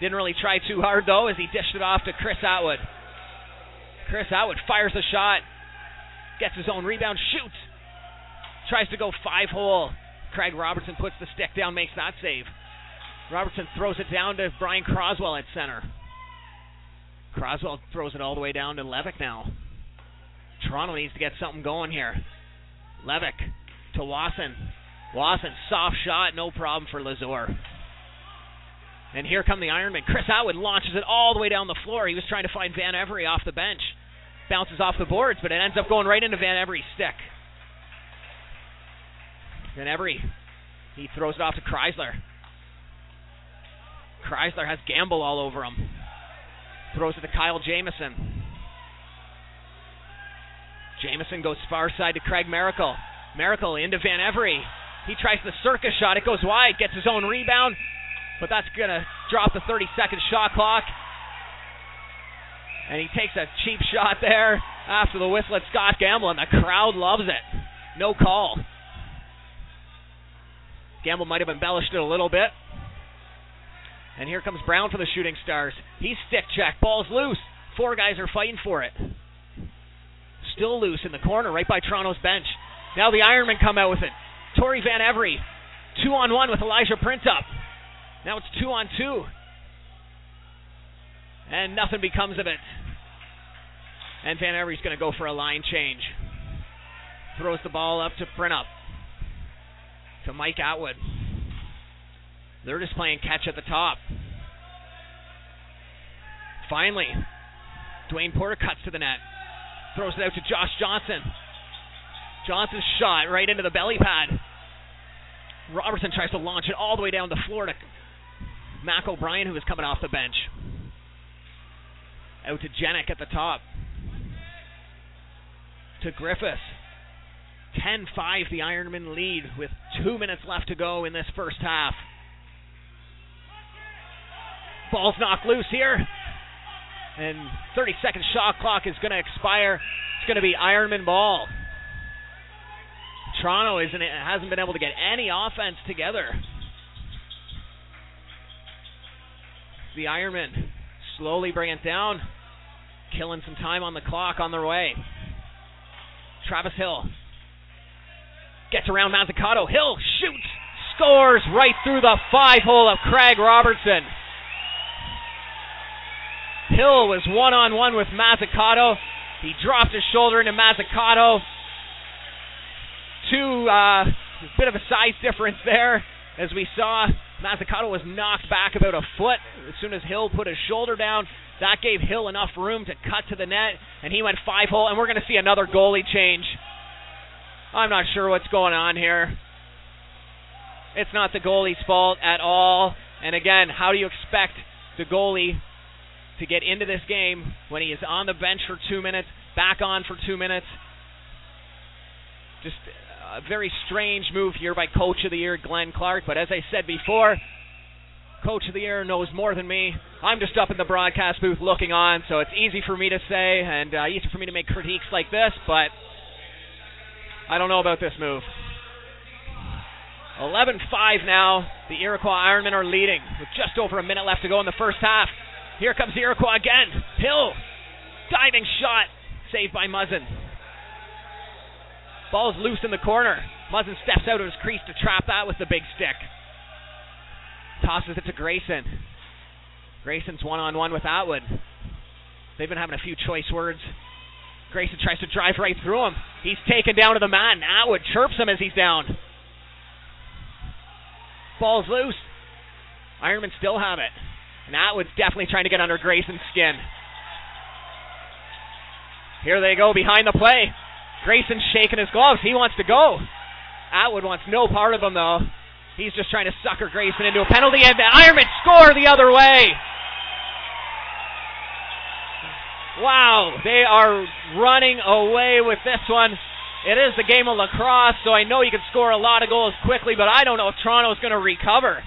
Didn't really try too hard though as he dished it off to Chris Atwood. Chris Atwood fires a shot. Gets his own rebound, shoots. Tries to go five hole. Craig Robertson puts the stick down, makes that save. Robertson throws it down to Brian Croswell at center. Croswell throws it all the way down to Levick now. Toronto needs to get something going here. Levick to Wasson. Wasson, soft shot, no problem for Lazor. And here come the Ironmen. Chris Atwood launches it all the way down the floor. He was trying to find Van Every off the bench. Bounces off the boards, but it ends up going right into Van Every's stick. Van Every, he throws it off to Chrysler. Chrysler has Gamble all over him. Throws it to Kyle Jamison. Jamison goes far side to Craig Miracle. Miracle into Van Every. He tries the circus shot. It goes wide. Gets his own rebound. But that's going to drop the 30 second shot clock. And he takes a cheap shot there after the whistle at Scott Gamble, and the crowd loves it. No call. Gamble might have embellished it a little bit. And here comes Brown for the Shooting Stars. He's stick check. Ball's loose. Four guys are fighting for it. Still loose in the corner, right by Toronto's bench. Now the Ironmen come out with it. Tori Van Every, two on one with Elijah Printup. Now it's two on two. And nothing becomes of it. And Van Every's going to go for a line change. Throws the ball up to Printup. To Mike Atwood. They're just playing catch at the top. Finally, Dwayne Porter cuts to the net. Throws it out to Josh Johnson. Johnson's shot right into the belly pad. Robertson tries to launch it all the way down the floor to Mac O'Brien, who is coming off the bench. Out to Jenick at the top. To Griffiths. 10 5 the Ironmen lead with two minutes left to go in this first half. Ball's knocked loose here. And 30 second shot clock is going to expire. It's going to be Ironman ball. Toronto isn't hasn't been able to get any offense together. The Ironmen slowly bring it down, killing some time on the clock on their way. Travis Hill gets around Mazzucato. Hill shoots, scores right through the five hole of Craig Robertson. Hill was one on one with Mazzucato. He dropped his shoulder into Mazzucato. Two, uh, bit of a size difference there. As we saw, Mazzucato was knocked back about a foot as soon as Hill put his shoulder down. That gave Hill enough room to cut to the net, and he went five hole. And we're going to see another goalie change. I'm not sure what's going on here. It's not the goalie's fault at all. And again, how do you expect the goalie to get into this game when he is on the bench for two minutes, back on for two minutes. Just a very strange move here by Coach of the Year Glenn Clark. But as I said before, Coach of the Year knows more than me. I'm just up in the broadcast booth looking on, so it's easy for me to say and uh, easy for me to make critiques like this, but I don't know about this move. 11 5 now. The Iroquois Ironmen are leading with just over a minute left to go in the first half. Here comes the Iroquois again. Hill. Diving shot. Saved by Muzzin. Ball's loose in the corner. Muzzin steps out of his crease to trap that with the big stick. Tosses it to Grayson. Grayson's one on one with Atwood. They've been having a few choice words. Grayson tries to drive right through him. He's taken down to the man. Atwood chirps him as he's down. Ball's loose. Ironmen still have it. And Atwood's definitely trying to get under Grayson's skin. Here they go behind the play. Grayson's shaking his gloves. He wants to go. Atwood wants no part of him, though. He's just trying to sucker Grayson into a penalty, and the Ironmen score the other way. Wow, they are running away with this one. It is the game of lacrosse, so I know you can score a lot of goals quickly, but I don't know if Toronto's going to recover.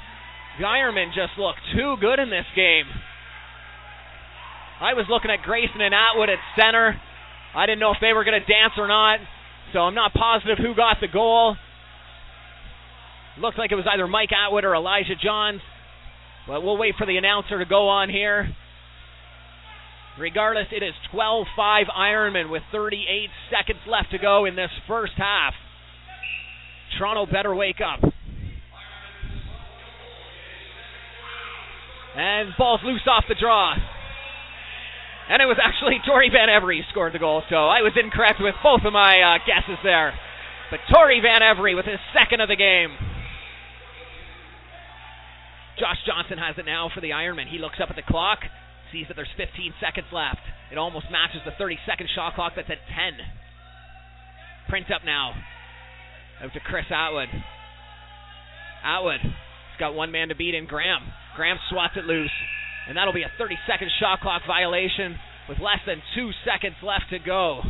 Ironmen just look too good in this game. I was looking at Grayson and Atwood at center. I didn't know if they were going to dance or not, so I'm not positive who got the goal. Looked like it was either Mike Atwood or Elijah Johns, but we'll wait for the announcer to go on here. Regardless, it is 12 5 Ironmen with 38 seconds left to go in this first half. Toronto better wake up. And ball's loose off the draw. And it was actually Tori Van Every who scored the goal, so I was incorrect with both of my uh, guesses there. But Tori Van Every with his second of the game. Josh Johnson has it now for the Ironman. He looks up at the clock, sees that there's 15 seconds left. It almost matches the 30 second shot clock that's at 10. Printup now. Out to Chris Atwood. Atwood. He's got one man to beat in Graham. Graham swats it loose. And that'll be a 30 second shot clock violation with less than two seconds left to go.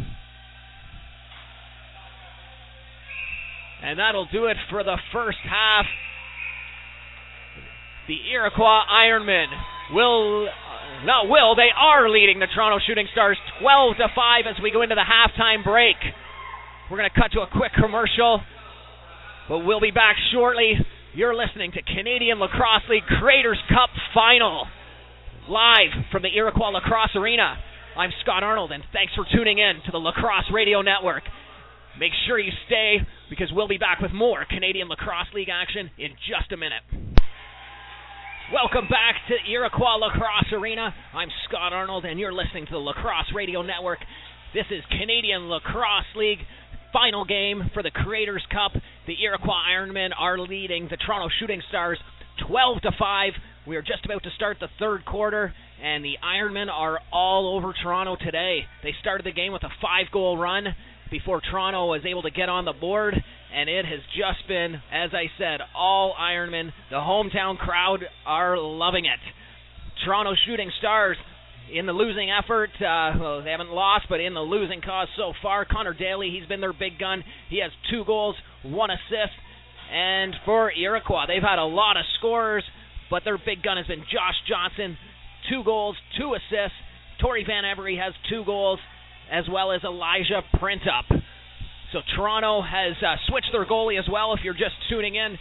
And that'll do it for the first half. The Iroquois Ironmen will uh, not will they are leading the Toronto Shooting Stars 12 to 5 as we go into the halftime break. We're going to cut to a quick commercial, but we'll be back shortly. You're listening to Canadian Lacrosse League Creators Cup Final live from the Iroquois Lacrosse Arena. I'm Scott Arnold, and thanks for tuning in to the Lacrosse Radio Network. Make sure you stay because we'll be back with more Canadian Lacrosse League action in just a minute. Welcome back to Iroquois Lacrosse Arena. I'm Scott Arnold, and you're listening to the Lacrosse Radio Network. This is Canadian Lacrosse League final game for the Creators Cup. The Iroquois Ironmen are leading the Toronto Shooting Stars 12 to 5. We are just about to start the third quarter, and the Ironmen are all over Toronto today. They started the game with a five goal run before Toronto was able to get on the board, and it has just been, as I said, all Ironmen. The hometown crowd are loving it. Toronto Shooting Stars in the losing effort. Uh, well, they haven't lost, but in the losing cause so far. Connor Daly, he's been their big gun. He has two goals, one assist. And for Iroquois, they've had a lot of scorers, but their big gun has been Josh Johnson, two goals, two assists. Tori Van Every has two goals, as well as Elijah Printup. So Toronto has uh, switched their goalie as well. If you're just tuning in,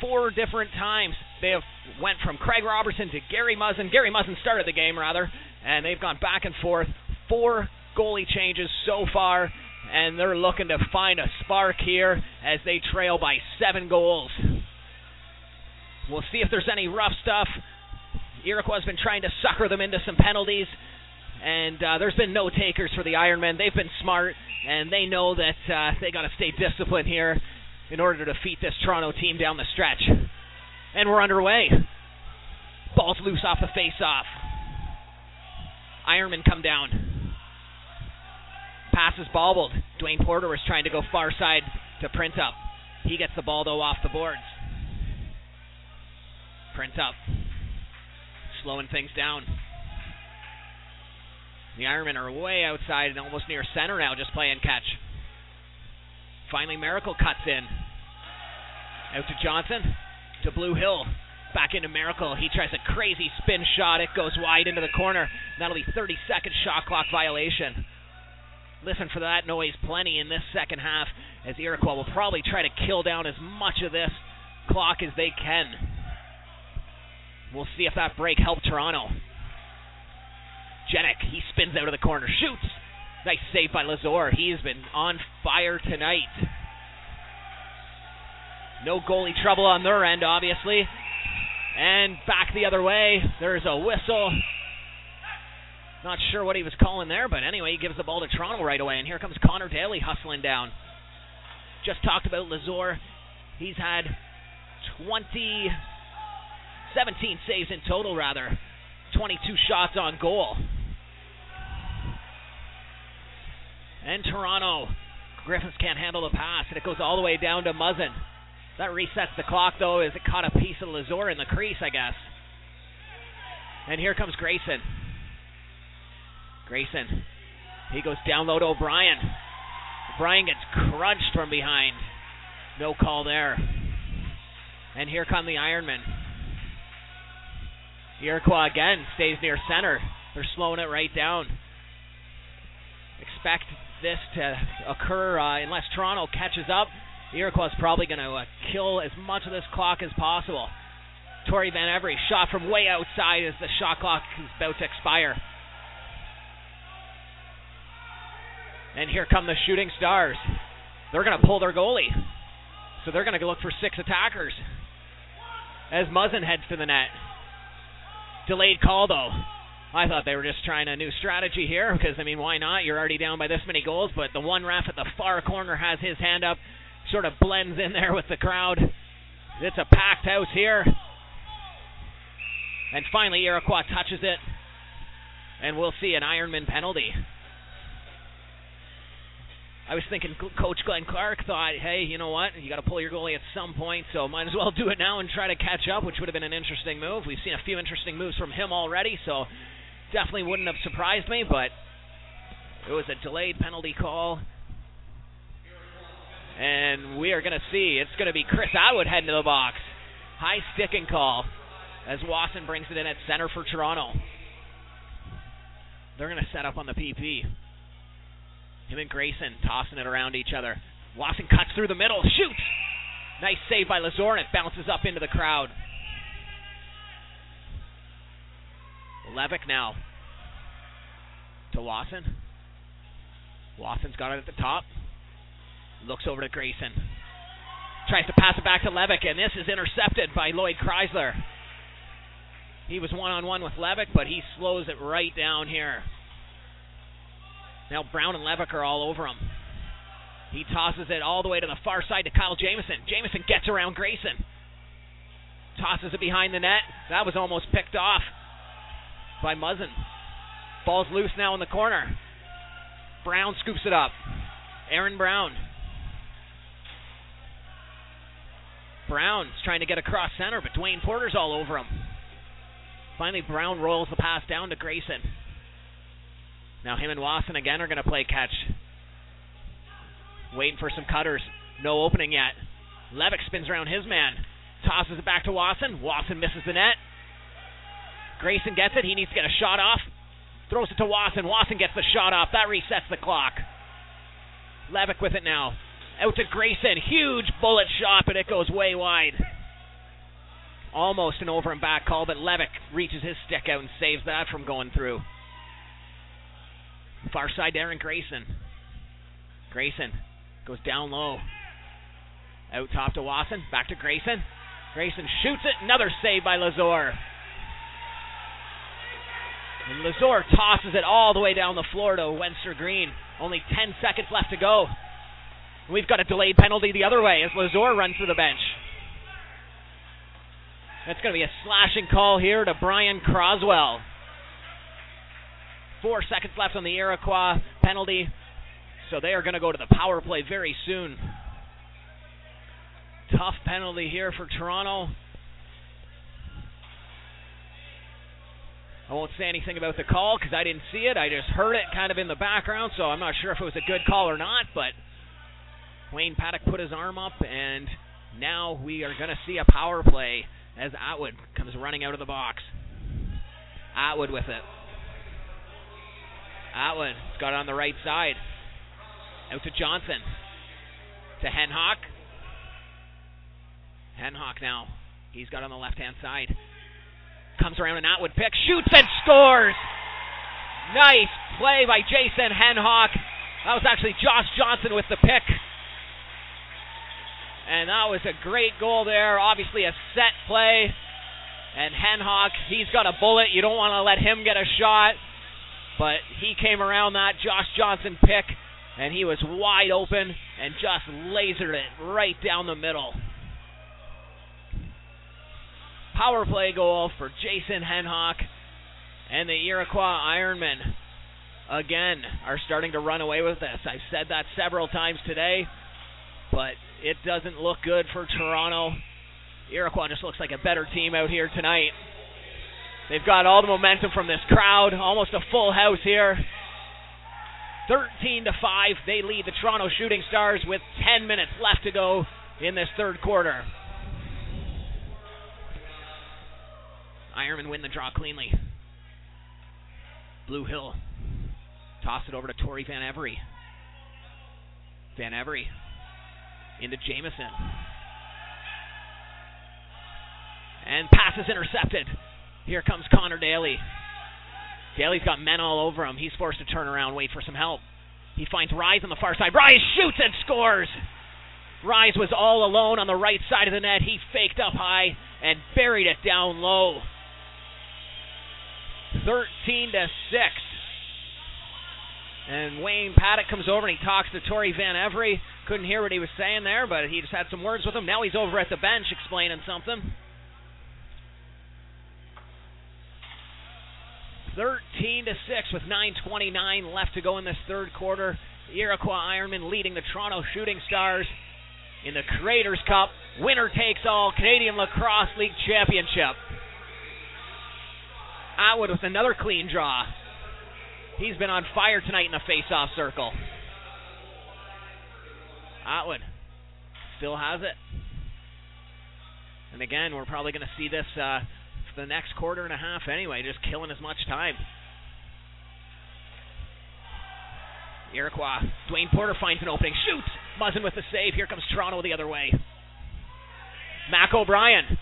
four different times they have went from Craig Robertson to Gary Muzzin. Gary Muzzin started the game rather, and they've gone back and forth. Four goalie changes so far, and they're looking to find a spark here as they trail by seven goals. We'll see if there's any rough stuff. Iroquois has been trying to sucker them into some penalties, and uh, there's been no takers for the Ironmen. They've been smart, and they know that uh, they got to stay disciplined here in order to defeat this Toronto team down the stretch. And we're underway. Ball's loose off the face-off. Ironmen come down. Pass is bobbled. Dwayne Porter was trying to go far side to Printup. He gets the ball though off the boards. Printup. Slowing things down. The Ironmen are way outside and almost near center now, just playing catch. Finally, Miracle cuts in. Out to Johnson. To Blue Hill. Back into Miracle. He tries a crazy spin shot. It goes wide into the corner. That'll be 30 second shot clock violation. Listen for that noise plenty in this second half as Iroquois will probably try to kill down as much of this clock as they can. We'll see if that break helped Toronto. Jenik, he spins out of the corner, shoots. Nice save by Lazor. He has been on fire tonight. No goalie trouble on their end, obviously. And back the other way. There's a whistle. Not sure what he was calling there, but anyway, he gives the ball to Toronto right away. And here comes Connor Daly hustling down. Just talked about Lazor. He's had 20, 17 saves in total, rather. 22 shots on goal. And Toronto. Griffiths can't handle the pass, and it goes all the way down to Muzzin. That resets the clock, though, as it caught a piece of Lazor in the crease, I guess. And here comes Grayson. Grayson. He goes down low to O'Brien. O'Brien gets crunched from behind. No call there. And here come the Ironmen. Iroquois again stays near center. They're slowing it right down. Expect this to occur uh, unless Toronto catches up. Iroquois is probably going to uh, kill as much of this clock as possible. Tori Van Every shot from way outside as the shot clock is about to expire. And here come the shooting stars. They're going to pull their goalie. So they're going to look for six attackers as Muzzin heads to the net. Delayed call, though. I thought they were just trying a new strategy here because, I mean, why not? You're already down by this many goals, but the one ref at the far corner has his hand up, sort of blends in there with the crowd. It's a packed house here. And finally, Iroquois touches it, and we'll see an Ironman penalty. I was thinking Coach Glenn Clark thought, hey, you know what? You got to pull your goalie at some point, so might as well do it now and try to catch up, which would have been an interesting move. We've seen a few interesting moves from him already, so definitely wouldn't have surprised me, but it was a delayed penalty call. And we are going to see it's going to be Chris Atwood heading to the box. High sticking call as Wasson brings it in at center for Toronto. They're going to set up on the PP. Him and Grayson tossing it around each other. Lawson cuts through the middle, shoots. Nice save by Lazor, and it bounces up into the crowd. Levick now to Lawson. Lawson's got it at the top. Looks over to Grayson. Tries to pass it back to Levick, and this is intercepted by Lloyd Chrysler. He was one on one with Levick, but he slows it right down here. Now Brown and Levick are all over him. He tosses it all the way to the far side to Kyle Jamison. Jamison gets around Grayson. Tosses it behind the net. That was almost picked off by Muzzin. Ball's loose now in the corner. Brown scoops it up. Aaron Brown. Brown's trying to get across center, but Dwayne Porter's all over him. Finally, Brown rolls the pass down to Grayson. Now him and Wasson again are going to play catch. Waiting for some cutters. No opening yet. Levick spins around his man. Tosses it back to Wasson. Wasson misses the net. Grayson gets it. He needs to get a shot off. Throws it to Wasson. Wasson gets the shot off. That resets the clock. Levick with it now. Out to Grayson. Huge bullet shot, but it goes way wide. Almost an over and back call, but Levick reaches his stick out and saves that from going through. Far side, Aaron Grayson. Grayson goes down low. Out top to Wasson. Back to Grayson. Grayson shoots it. Another save by Lazor. And Lazor tosses it all the way down the floor to Wenster Green. Only 10 seconds left to go. We've got a delayed penalty the other way as Lazor runs to the bench. That's going to be a slashing call here to Brian Croswell. Four seconds left on the Iroquois penalty. So they are going to go to the power play very soon. Tough penalty here for Toronto. I won't say anything about the call because I didn't see it. I just heard it kind of in the background, so I'm not sure if it was a good call or not. But Wayne Paddock put his arm up, and now we are going to see a power play as Atwood comes running out of the box. Atwood with it. Atwood got it on the right side. Out to Johnson. To Henhock. Henhock now. He's got on the left hand side. Comes around an Atwood pick. Shoots and scores! Nice play by Jason Henhock. That was actually Josh Johnson with the pick. And that was a great goal there. Obviously, a set play. And Henhock, he's got a bullet. You don't want to let him get a shot. But he came around that Josh Johnson pick, and he was wide open and just lasered it right down the middle. Power play goal for Jason Henhock. And the Iroquois Ironmen, again, are starting to run away with this. I've said that several times today, but it doesn't look good for Toronto. Iroquois just looks like a better team out here tonight. They've got all the momentum from this crowd, almost a full house here. 13 to 5, they lead the Toronto Shooting Stars with 10 minutes left to go in this third quarter. Ironman win the draw cleanly. Blue Hill toss it over to Tori Van Every. Van Every into Jamison. And pass is intercepted. Here comes Connor Daly. Daly's got men all over him. He's forced to turn around, wait for some help. He finds Rise on the far side. Rise shoots and scores. Rise was all alone on the right side of the net. He faked up high and buried it down low. 13 to 6. And Wayne Paddock comes over and he talks to Tori Van Every. Couldn't hear what he was saying there, but he just had some words with him. Now he's over at the bench explaining something. 13 to 6 with 9:29 left to go in this third quarter. The Iroquois Ironmen leading the Toronto Shooting Stars in the Creators Cup. Winner takes all Canadian Lacrosse League Championship. Atwood with another clean draw. He's been on fire tonight in the face-off circle. Atwood still has it. And again, we're probably going to see this uh, the next quarter and a half anyway, just killing as much time. Iroquois. Dwayne Porter finds an opening. Shoots. Muzzin with the save. Here comes Toronto the other way. Mac O'Brien.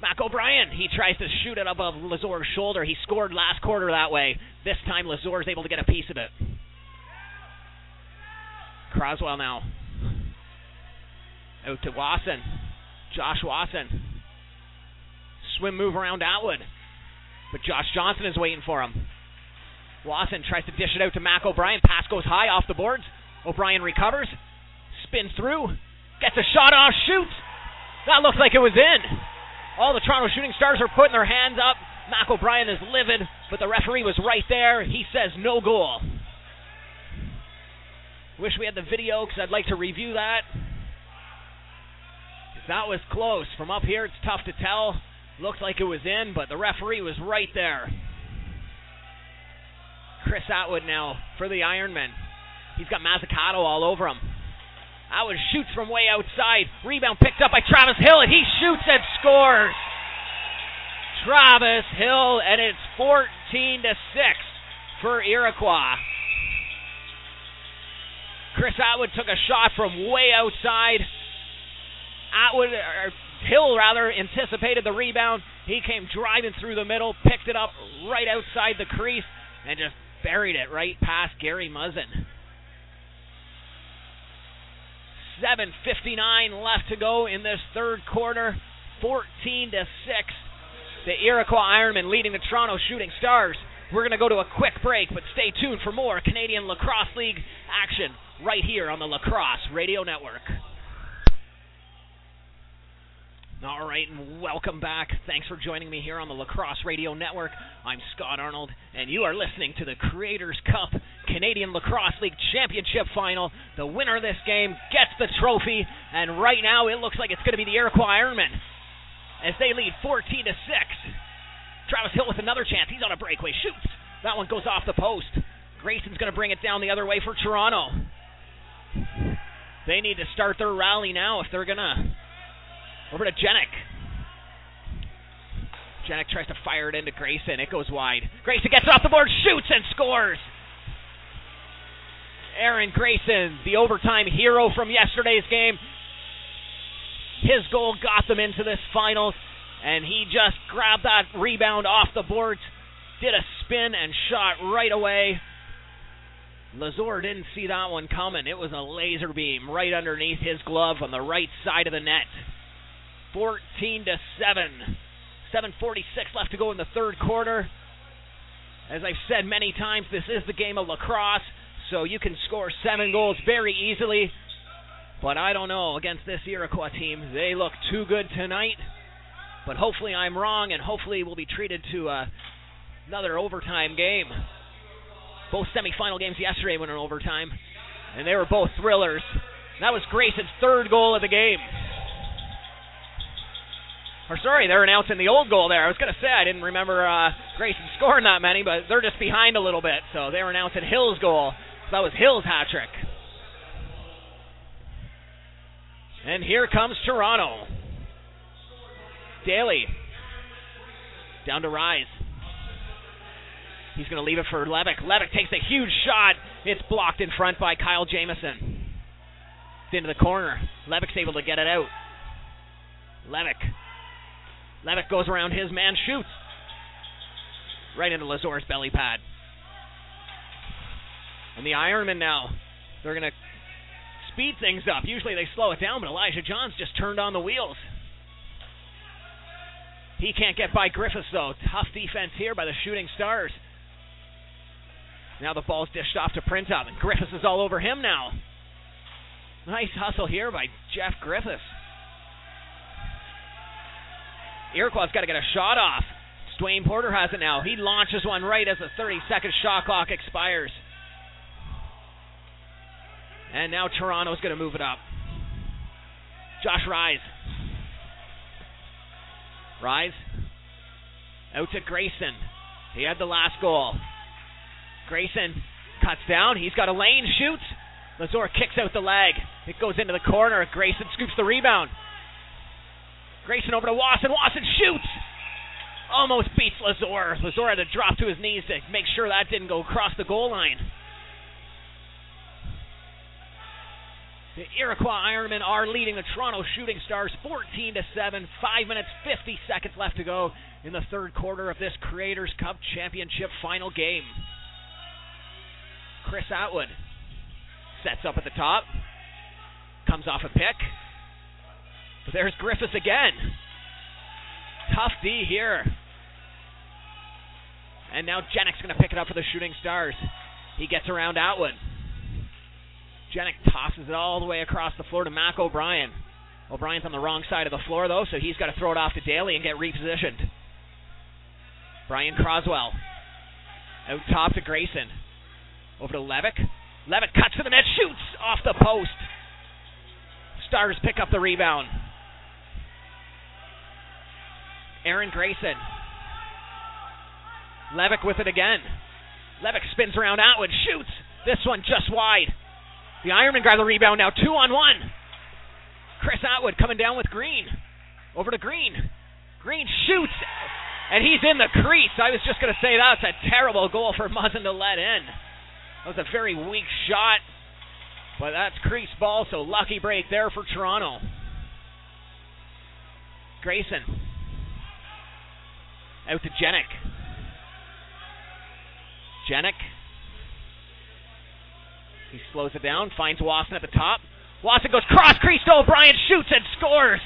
Mac O'Brien. He tries to shoot it above Lazor's shoulder. He scored last quarter that way. This time Lazor is able to get a piece of it. Croswell now. Out to Wasson. Josh Wasson. Swim move around Atwood. But Josh Johnson is waiting for him. Lawson tries to dish it out to Mac O'Brien. Pass goes high off the boards. O'Brien recovers. Spins through. Gets a shot off. Shoots. That looks like it was in. All the Toronto Shooting Stars are putting their hands up. Mac O'Brien is livid, but the referee was right there. He says no goal. Wish we had the video because I'd like to review that. That was close. From up here, it's tough to tell. Looked like it was in, but the referee was right there. Chris Atwood now for the Ironmen. He's got Mazzucato all over him. Atwood shoots from way outside. Rebound picked up by Travis Hill, and he shoots and scores. Travis Hill, and it's 14 to 6 for Iroquois. Chris Atwood took a shot from way outside. Atwood, Hill rather, anticipated the rebound. He came driving through the middle, picked it up right outside the crease, and just buried it right past Gary Muzzin. 7.59 left to go in this third quarter. 14 to 6. The Iroquois Ironmen leading the Toronto Shooting Stars. We're going to go to a quick break, but stay tuned for more Canadian Lacrosse League action right here on the Lacrosse Radio Network. All right, and welcome back. Thanks for joining me here on the Lacrosse Radio Network. I'm Scott Arnold, and you are listening to the Creators Cup Canadian Lacrosse League Championship Final. The winner of this game gets the trophy, and right now it looks like it's going to be the Iroquois Ironmen as they lead 14 to 6. Travis Hill with another chance. He's on a breakaway. Shoots. That one goes off the post. Grayson's going to bring it down the other way for Toronto. They need to start their rally now if they're going to over to Jenik. Jenik tries to fire it into Grayson. It goes wide. Grayson gets it off the board, shoots, and scores. Aaron Grayson, the overtime hero from yesterday's game. His goal got them into this finals, and he just grabbed that rebound off the boards, did a spin, and shot right away. Lazor didn't see that one coming. It was a laser beam right underneath his glove on the right side of the net. 14 to 7. 7:46 left to go in the third quarter. As I've said many times, this is the game of lacrosse, so you can score seven goals very easily. But I don't know against this Iroquois team. They look too good tonight. But hopefully I'm wrong, and hopefully we'll be treated to uh, another overtime game. Both semifinal games yesterday went in overtime, and they were both thrillers. That was Grayson's third goal of the game. Or sorry, they're announcing the old goal there. I was going to say I didn't remember uh, Grayson scoring that many, but they're just behind a little bit, so they were announcing Hill's goal. So that was Hill's hat trick. And here comes Toronto. Daly down to Rise. He's going to leave it for Levick. Levick takes a huge shot. It's blocked in front by Kyle Jamison. It's into the corner. Levick's able to get it out. Levick Levick goes around his man, shoots. Right into Lazor's belly pad. And the Ironmen now, they're going to speed things up. Usually they slow it down, but Elijah Johns just turned on the wheels. He can't get by Griffiths, though. Tough defense here by the Shooting Stars. Now the ball's dished off to Printup, and Griffiths is all over him now. Nice hustle here by Jeff Griffiths. Iroquois got to get a shot off. Dwayne Porter has it now. He launches one right as the 30 second shot clock expires. And now Toronto's going to move it up. Josh Rise. Rise. Out to Grayson. He had the last goal. Grayson cuts down. He's got a lane, shoots. Lazor kicks out the leg. It goes into the corner. Grayson scoops the rebound. Grayson over to Wasson. Wasson shoots. Almost beats Lazor. Lazor had to drop to his knees to make sure that didn't go across the goal line. The Iroquois Ironmen are leading the Toronto Shooting Stars 14 to 7. 5 minutes 50 seconds left to go in the third quarter of this Creators Cup Championship final game. Chris Atwood sets up at the top. Comes off a pick. But there's Griffiths again. Tough D here. And now Janik's going to pick it up for the Shooting Stars. He gets around Atwood. Janik tosses it all the way across the floor to Mac O'Brien. O'Brien's on the wrong side of the floor, though, so he's got to throw it off to Daly and get repositioned. Brian Croswell. Out top to Grayson. Over to Levick. Levick cuts to the net, shoots off the post. Stars pick up the rebound. Aaron Grayson. Levick with it again. Levick spins around Atwood, shoots. This one just wide. The Ironmen grab the rebound now, two on one. Chris Atwood coming down with Green. Over to Green. Green shoots, and he's in the crease. I was just going to say that's a terrible goal for Muzzin to let in. That was a very weak shot, but that's crease ball, so lucky break there for Toronto. Grayson. Out to Janik. Janik he slows it down, finds Wasson at the top. Wasson goes cross crease to O'Brien, shoots and scores.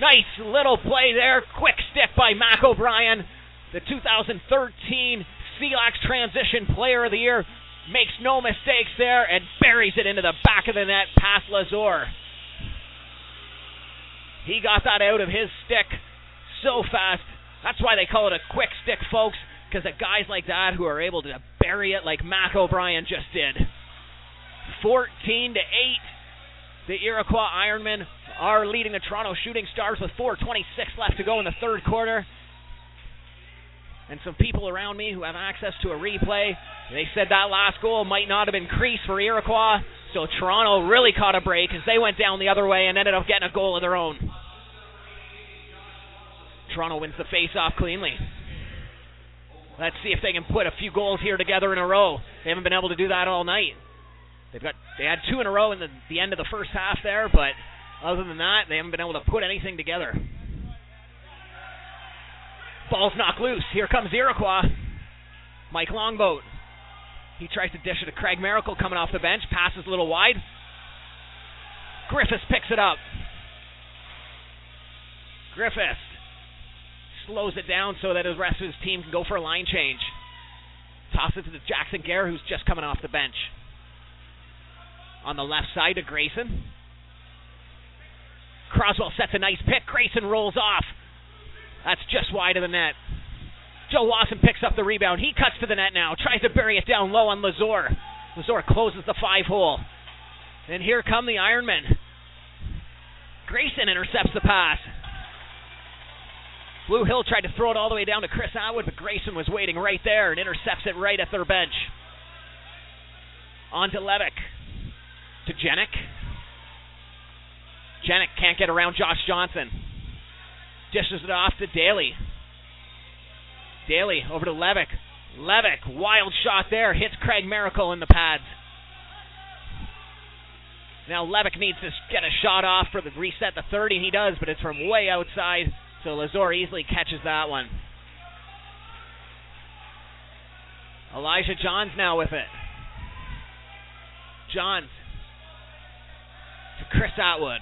Nice little play there. Quick stick by Mac O'Brien, the 2013 CLAX Transition Player of the Year. Makes no mistakes there and buries it into the back of the net past Lazor. He got that out of his stick so fast. That's why they call it a quick stick, folks, because of guys like that who are able to bury it like Mac O'Brien just did. 14 to 8. The Iroquois Ironmen are leading the Toronto Shooting Stars with 4:26 left to go in the third quarter. And some people around me who have access to a replay, they said that last goal might not have been creased for Iroquois. So Toronto really caught a break as they went down the other way and ended up getting a goal of their own. Toronto wins the face-off cleanly. Let's see if they can put a few goals here together in a row. They haven't been able to do that all night. They've got they had two in a row in the the end of the first half there, but other than that, they haven't been able to put anything together. Ball's knocked loose. Here comes Iroquois. Mike Longboat. He tries to dish it to Craig Miracle coming off the bench. Passes a little wide. Griffiths picks it up. Griffiths slows it down so that the rest of his team can go for a line change. Toss it to Jackson Gare, who's just coming off the bench on the left side to Grayson. Croswell sets a nice pick. Grayson rolls off. That's just wide of the net. Joe Lawson picks up the rebound. He cuts to the net now. Tries to bury it down low on Lazor. Lazor closes the five hole. And here come the Ironmen. Grayson intercepts the pass. Blue Hill tried to throw it all the way down to Chris Atwood, but Grayson was waiting right there and intercepts it right at their bench. On to Levick to Janik. Janik can't get around Josh Johnson. Dishes it off to Daly. Daly over to Levick. Levick, wild shot there, hits Craig Miracle in the pads. Now Levick needs to get a shot off for the reset the 30, and he does, but it's from way outside, so Lazor easily catches that one. Elijah Johns now with it. Johns to Chris Atwood.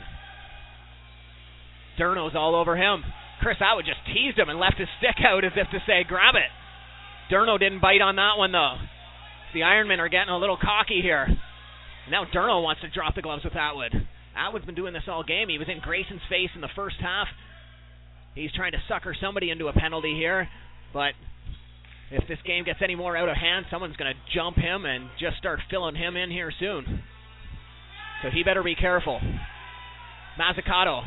Durno's all over him. Chris Atwood just teased him and left his stick out as if to say, grab it. Durno didn't bite on that one, though. The Ironmen are getting a little cocky here. Now Durno wants to drop the gloves with Atwood. Atwood's been doing this all game. He was in Grayson's face in the first half. He's trying to sucker somebody into a penalty here, but if this game gets any more out of hand, someone's going to jump him and just start filling him in here soon. So he better be careful. Mazzucato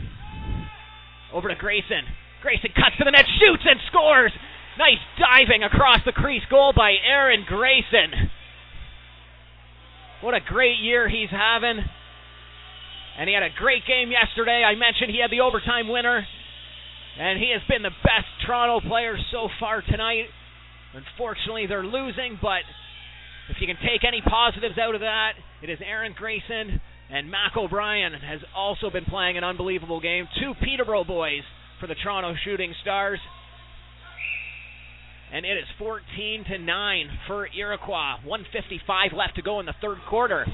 over to Grayson. Grayson cuts to the net, shoots and scores. Nice diving across the crease goal by Aaron Grayson. What a great year he's having. And he had a great game yesterday. I mentioned he had the overtime winner. And he has been the best Toronto player so far tonight. Unfortunately, they're losing, but if you can take any positives out of that, it is Aaron Grayson and Mac O'Brien has also been playing an unbelievable game. Two Peterborough boys for the Toronto Shooting Stars. And it is 14 to 9 for Iroquois. 155 left to go in the third quarter.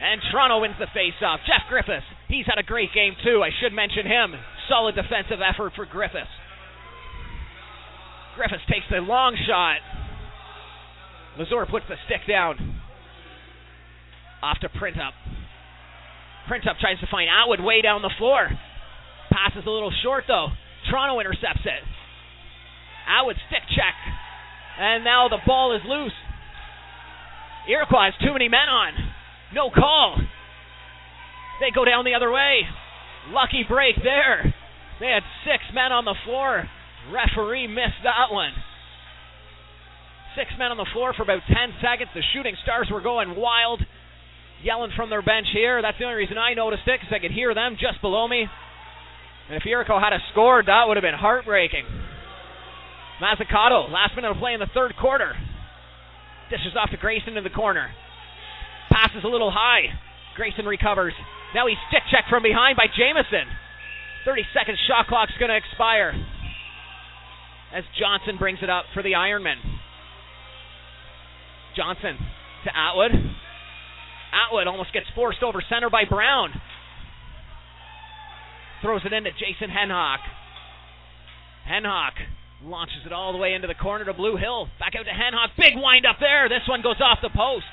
And Toronto wins the faceoff. Jeff Griffiths, he's had a great game too. I should mention him. Solid defensive effort for Griffiths. Griffiths takes the long shot. Lazor puts the stick down. Off to Printup. Print up tries to find Atwood way down the floor. Passes a little short though. Toronto intercepts it. Atwood stick check. And now the ball is loose. Iroquois has too many men on. No call. They go down the other way. Lucky break there. They had six men on the floor. Referee missed that one. Six men on the floor for about 10 seconds. The shooting stars were going wild, yelling from their bench here. That's the only reason I noticed it, because I could hear them just below me. And if Jericho had a scored, that would have been heartbreaking. Mazzucato, last minute of play in the third quarter. Dishes off to Grayson in the corner. Passes a little high. Grayson recovers. Now he's stick checked from behind by Jamison. 30 seconds shot clock's going to expire. As Johnson brings it up for the Ironmen. Johnson to Atwood. Atwood almost gets forced over center by Brown. Throws it into Jason Henhock. Henhock launches it all the way into the corner to Blue Hill. Back out to Henhock. Big wind up there. This one goes off the post.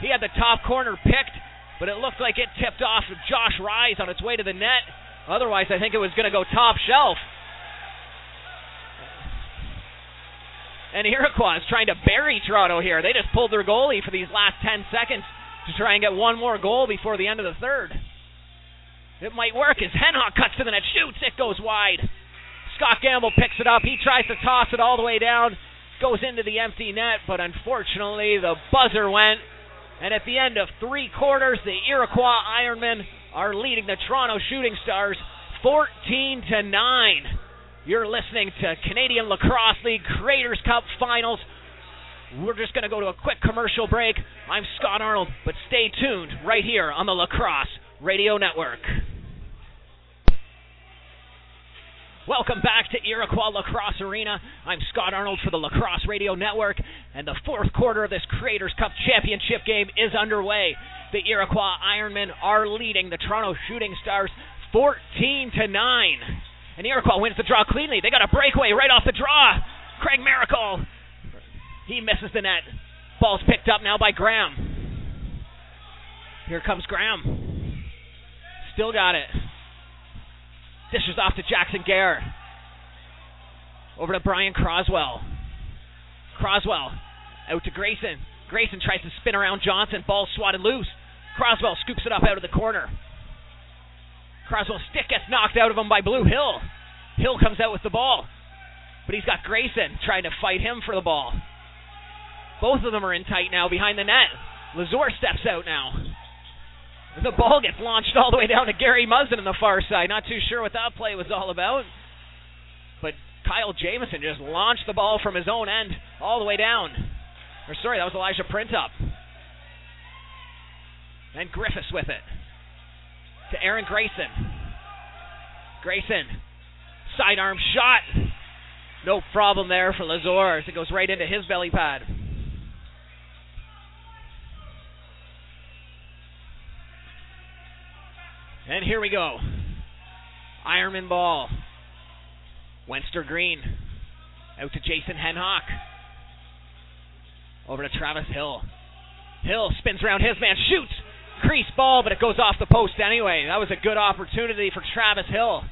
He had the top corner picked, but it looked like it tipped off Josh Rise on its way to the net. Otherwise, I think it was going to go top shelf. And Iroquois is trying to bury Toronto here. They just pulled their goalie for these last 10 seconds to try and get one more goal before the end of the third. It might work as Henhock cuts to the net, shoots, it goes wide. Scott Gamble picks it up. He tries to toss it all the way down, goes into the empty net, but unfortunately the buzzer went. And at the end of three quarters, the Iroquois Ironmen are leading the Toronto Shooting Stars 14 to 9. You're listening to Canadian Lacrosse League Creators Cup Finals. We're just going to go to a quick commercial break. I'm Scott Arnold, but stay tuned right here on the Lacrosse Radio Network. Welcome back to Iroquois Lacrosse Arena. I'm Scott Arnold for the Lacrosse Radio Network, and the fourth quarter of this Creators Cup Championship game is underway. The Iroquois Ironmen are leading the Toronto Shooting Stars 14 to 9. And Iroquois wins the draw cleanly. They got a breakaway right off the draw. Craig Miracle. He misses the net. Ball's picked up now by Graham. Here comes Graham. Still got it. Dishes off to Jackson Gare. Over to Brian Croswell. Croswell out to Grayson. Grayson tries to spin around Johnson. Ball swatted loose. Croswell scoops it up out of the corner. Croswell's stick gets knocked out of him by Blue Hill. Hill comes out with the ball. But he's got Grayson trying to fight him for the ball. Both of them are in tight now behind the net. Lazor steps out now. The ball gets launched all the way down to Gary Muzzin on the far side. Not too sure what that play was all about. But Kyle Jamison just launched the ball from his own end all the way down. Or sorry, that was Elijah Printup. And Griffiths with it. To Aaron Grayson. Grayson. Sidearm shot. No problem there for Lazor as it goes right into his belly pad. And here we go. Ironman ball. Wenster Green. Out to Jason Henhock. Over to Travis Hill. Hill spins around his man, shoots. Crease ball, but it goes off the post anyway. That was a good opportunity for Travis Hill.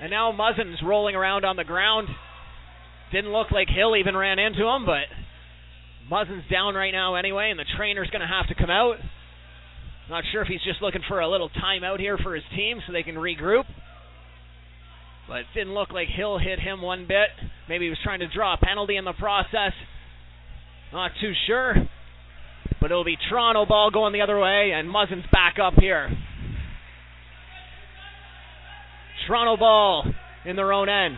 And now Muzzin's rolling around on the ground. Didn't look like Hill even ran into him, but Muzzin's down right now anyway, and the trainer's going to have to come out. Not sure if he's just looking for a little timeout here for his team so they can regroup. But it didn't look like Hill hit him one bit. Maybe he was trying to draw a penalty in the process. Not too sure. But it'll be Toronto ball going the other way, and Muzzin's back up here. Toronto ball in their own end.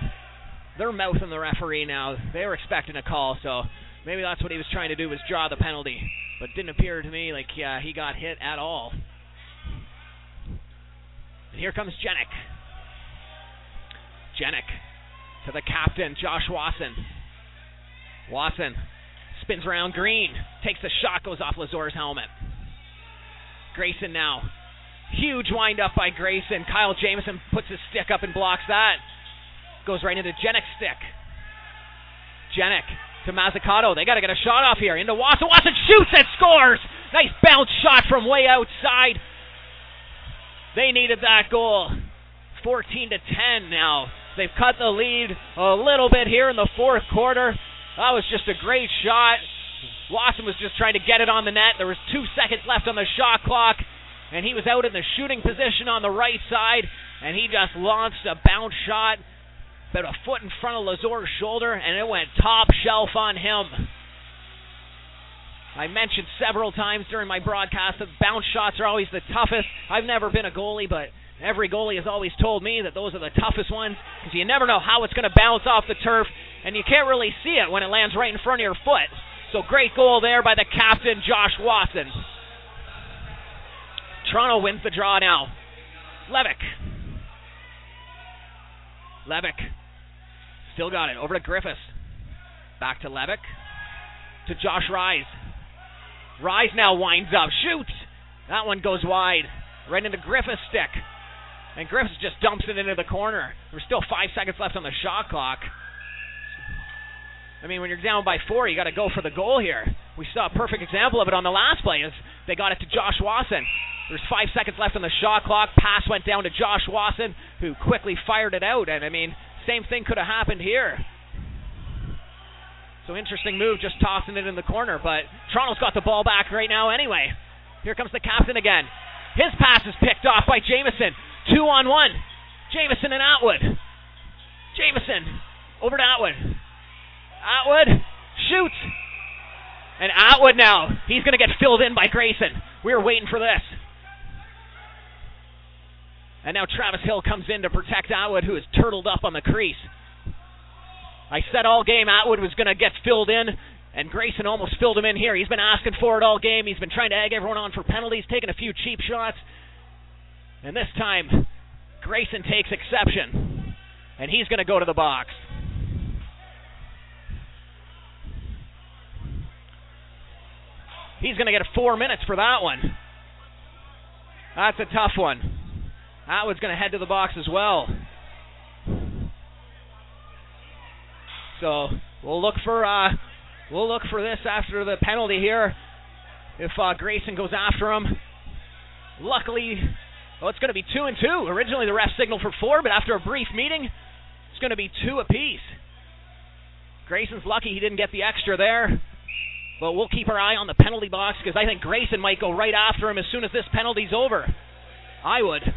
They're mouthing the referee now. They were expecting a call, so maybe that's what he was trying to do was draw the penalty. But didn't appear to me like uh, he got hit at all. And here comes Jenik. Jenik to the captain, Josh Wasson. Wasson spins around Green, takes the shot, goes off Lazor's helmet. Grayson now. Huge windup by Grayson. Kyle Jamison puts his stick up and blocks that. Goes right into Jenik's stick. Jenik to Mazzucato. They got to get a shot off here. Into Wasson. Wasson shoots and scores. Nice bounce shot from way outside. They needed that goal. 14 to 10 now. They've cut the lead a little bit here in the fourth quarter. That was just a great shot. Wasson was just trying to get it on the net. There was two seconds left on the shot clock, and he was out in the shooting position on the right side, and he just launched a bounce shot about a foot in front of Lazor's shoulder, and it went top shelf on him. I mentioned several times during my broadcast that bounce shots are always the toughest. I've never been a goalie, but every goalie has always told me that those are the toughest ones because you never know how it's going to bounce off the turf and you can't really see it when it lands right in front of your foot. So great goal there by the captain, Josh Wasson. Toronto wins the draw now. Levick. Levick. Still got it. Over to Griffiths. Back to Levick. To Josh Rise. Rise now winds up. Shoots. That one goes wide. Right into Griffiths' stick. And Griffiths just dumps it into the corner. There's still five seconds left on the shot clock. I mean, when you're down by four, you got to go for the goal here. We saw a perfect example of it on the last play as they got it to Josh Wasson. There's five seconds left on the shot clock. Pass went down to Josh Wasson, who quickly fired it out. And I mean, same thing could have happened here. So interesting move, just tossing it in the corner. But Toronto's got the ball back right now anyway. Here comes the captain again. His pass is picked off by Jamison. Two on one. Jamison and Atwood. Jamison over to Atwood. Atwood shoots. And Atwood now, he's going to get filled in by Grayson. We were waiting for this. And now Travis Hill comes in to protect Atwood, who is turtled up on the crease. I said all game Atwood was going to get filled in, and Grayson almost filled him in here. He's been asking for it all game. He's been trying to egg everyone on for penalties, taking a few cheap shots. And this time, Grayson takes exception, and he's going to go to the box. He's going to get four minutes for that one. That's a tough one. Atwood's going to head to the box as well. So we'll look for uh, we'll look for this after the penalty here. If uh, Grayson goes after him, luckily, well, it's going to be two and two. Originally, the ref signaled for four, but after a brief meeting, it's going to be two apiece. Grayson's lucky he didn't get the extra there. But we'll keep our eye on the penalty box because I think Grayson might go right after him as soon as this penalty's over. I would. And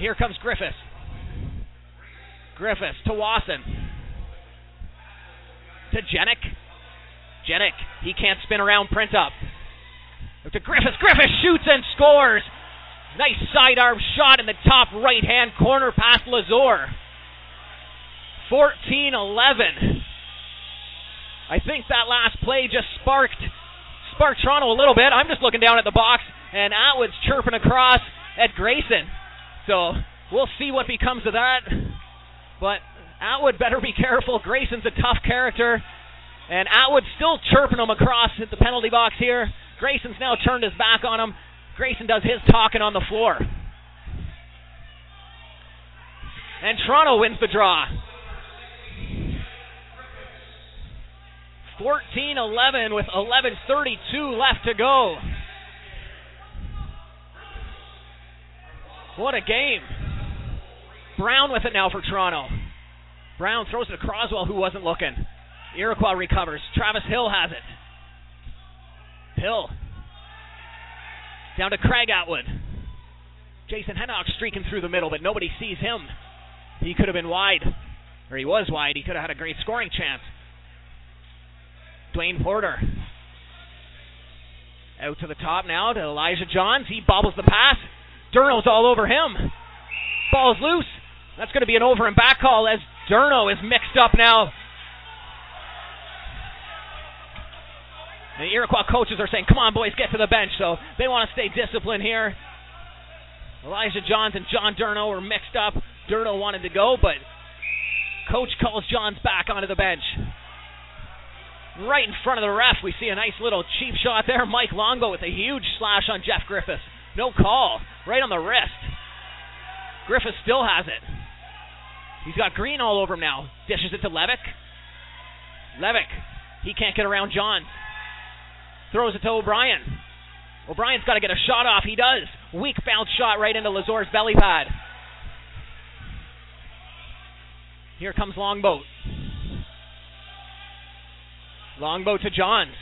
here comes Griffiths. Griffiths to Wasson. To Jenik. Jenik, he can't spin around Printup. To Griffiths. Griffiths shoots and scores. Nice sidearm shot in the top right hand corner past Lazor. 14 11. I think that last play just sparked sparked Toronto a little bit. I'm just looking down at the box, and Atwood's chirping across at Grayson. So we'll see what becomes of that. But Atwood better be careful. Grayson's a tough character. And Atwood's still chirping him across at the penalty box here. Grayson's now turned his back on him. Grayson does his talking on the floor. And Toronto wins the draw. 14 11 with 11.32 left to go. What a game. Brown with it now for Toronto. Brown throws it to Croswell, who wasn't looking. Iroquois recovers. Travis Hill has it. Hill. Down to Craig Atwood. Jason Henhock streaking through the middle, but nobody sees him. He could have been wide. Or he was wide. He could have had a great scoring chance. Dwayne Porter. Out to the top now to Elijah Johns. He bobbles the pass. Durno's all over him. Ball's loose. That's going to be an over and back call as Durno is mixed up now. The Iroquois coaches are saying, come on, boys, get to the bench. So they want to stay disciplined here. Elijah Johns and John Durno were mixed up. Durno wanted to go, but coach calls Johns back onto the bench. Right in front of the ref, we see a nice little cheap shot there. Mike Longboat with a huge slash on Jeff Griffiths. No call. Right on the wrist. Griffiths still has it. He's got green all over him now. Dishes it to Levick. Levick. He can't get around John. Throws it to O'Brien. O'Brien's got to get a shot off. He does. Weak bounce shot right into Lazor's belly pad. Here comes Longboat. Longboat to Johns.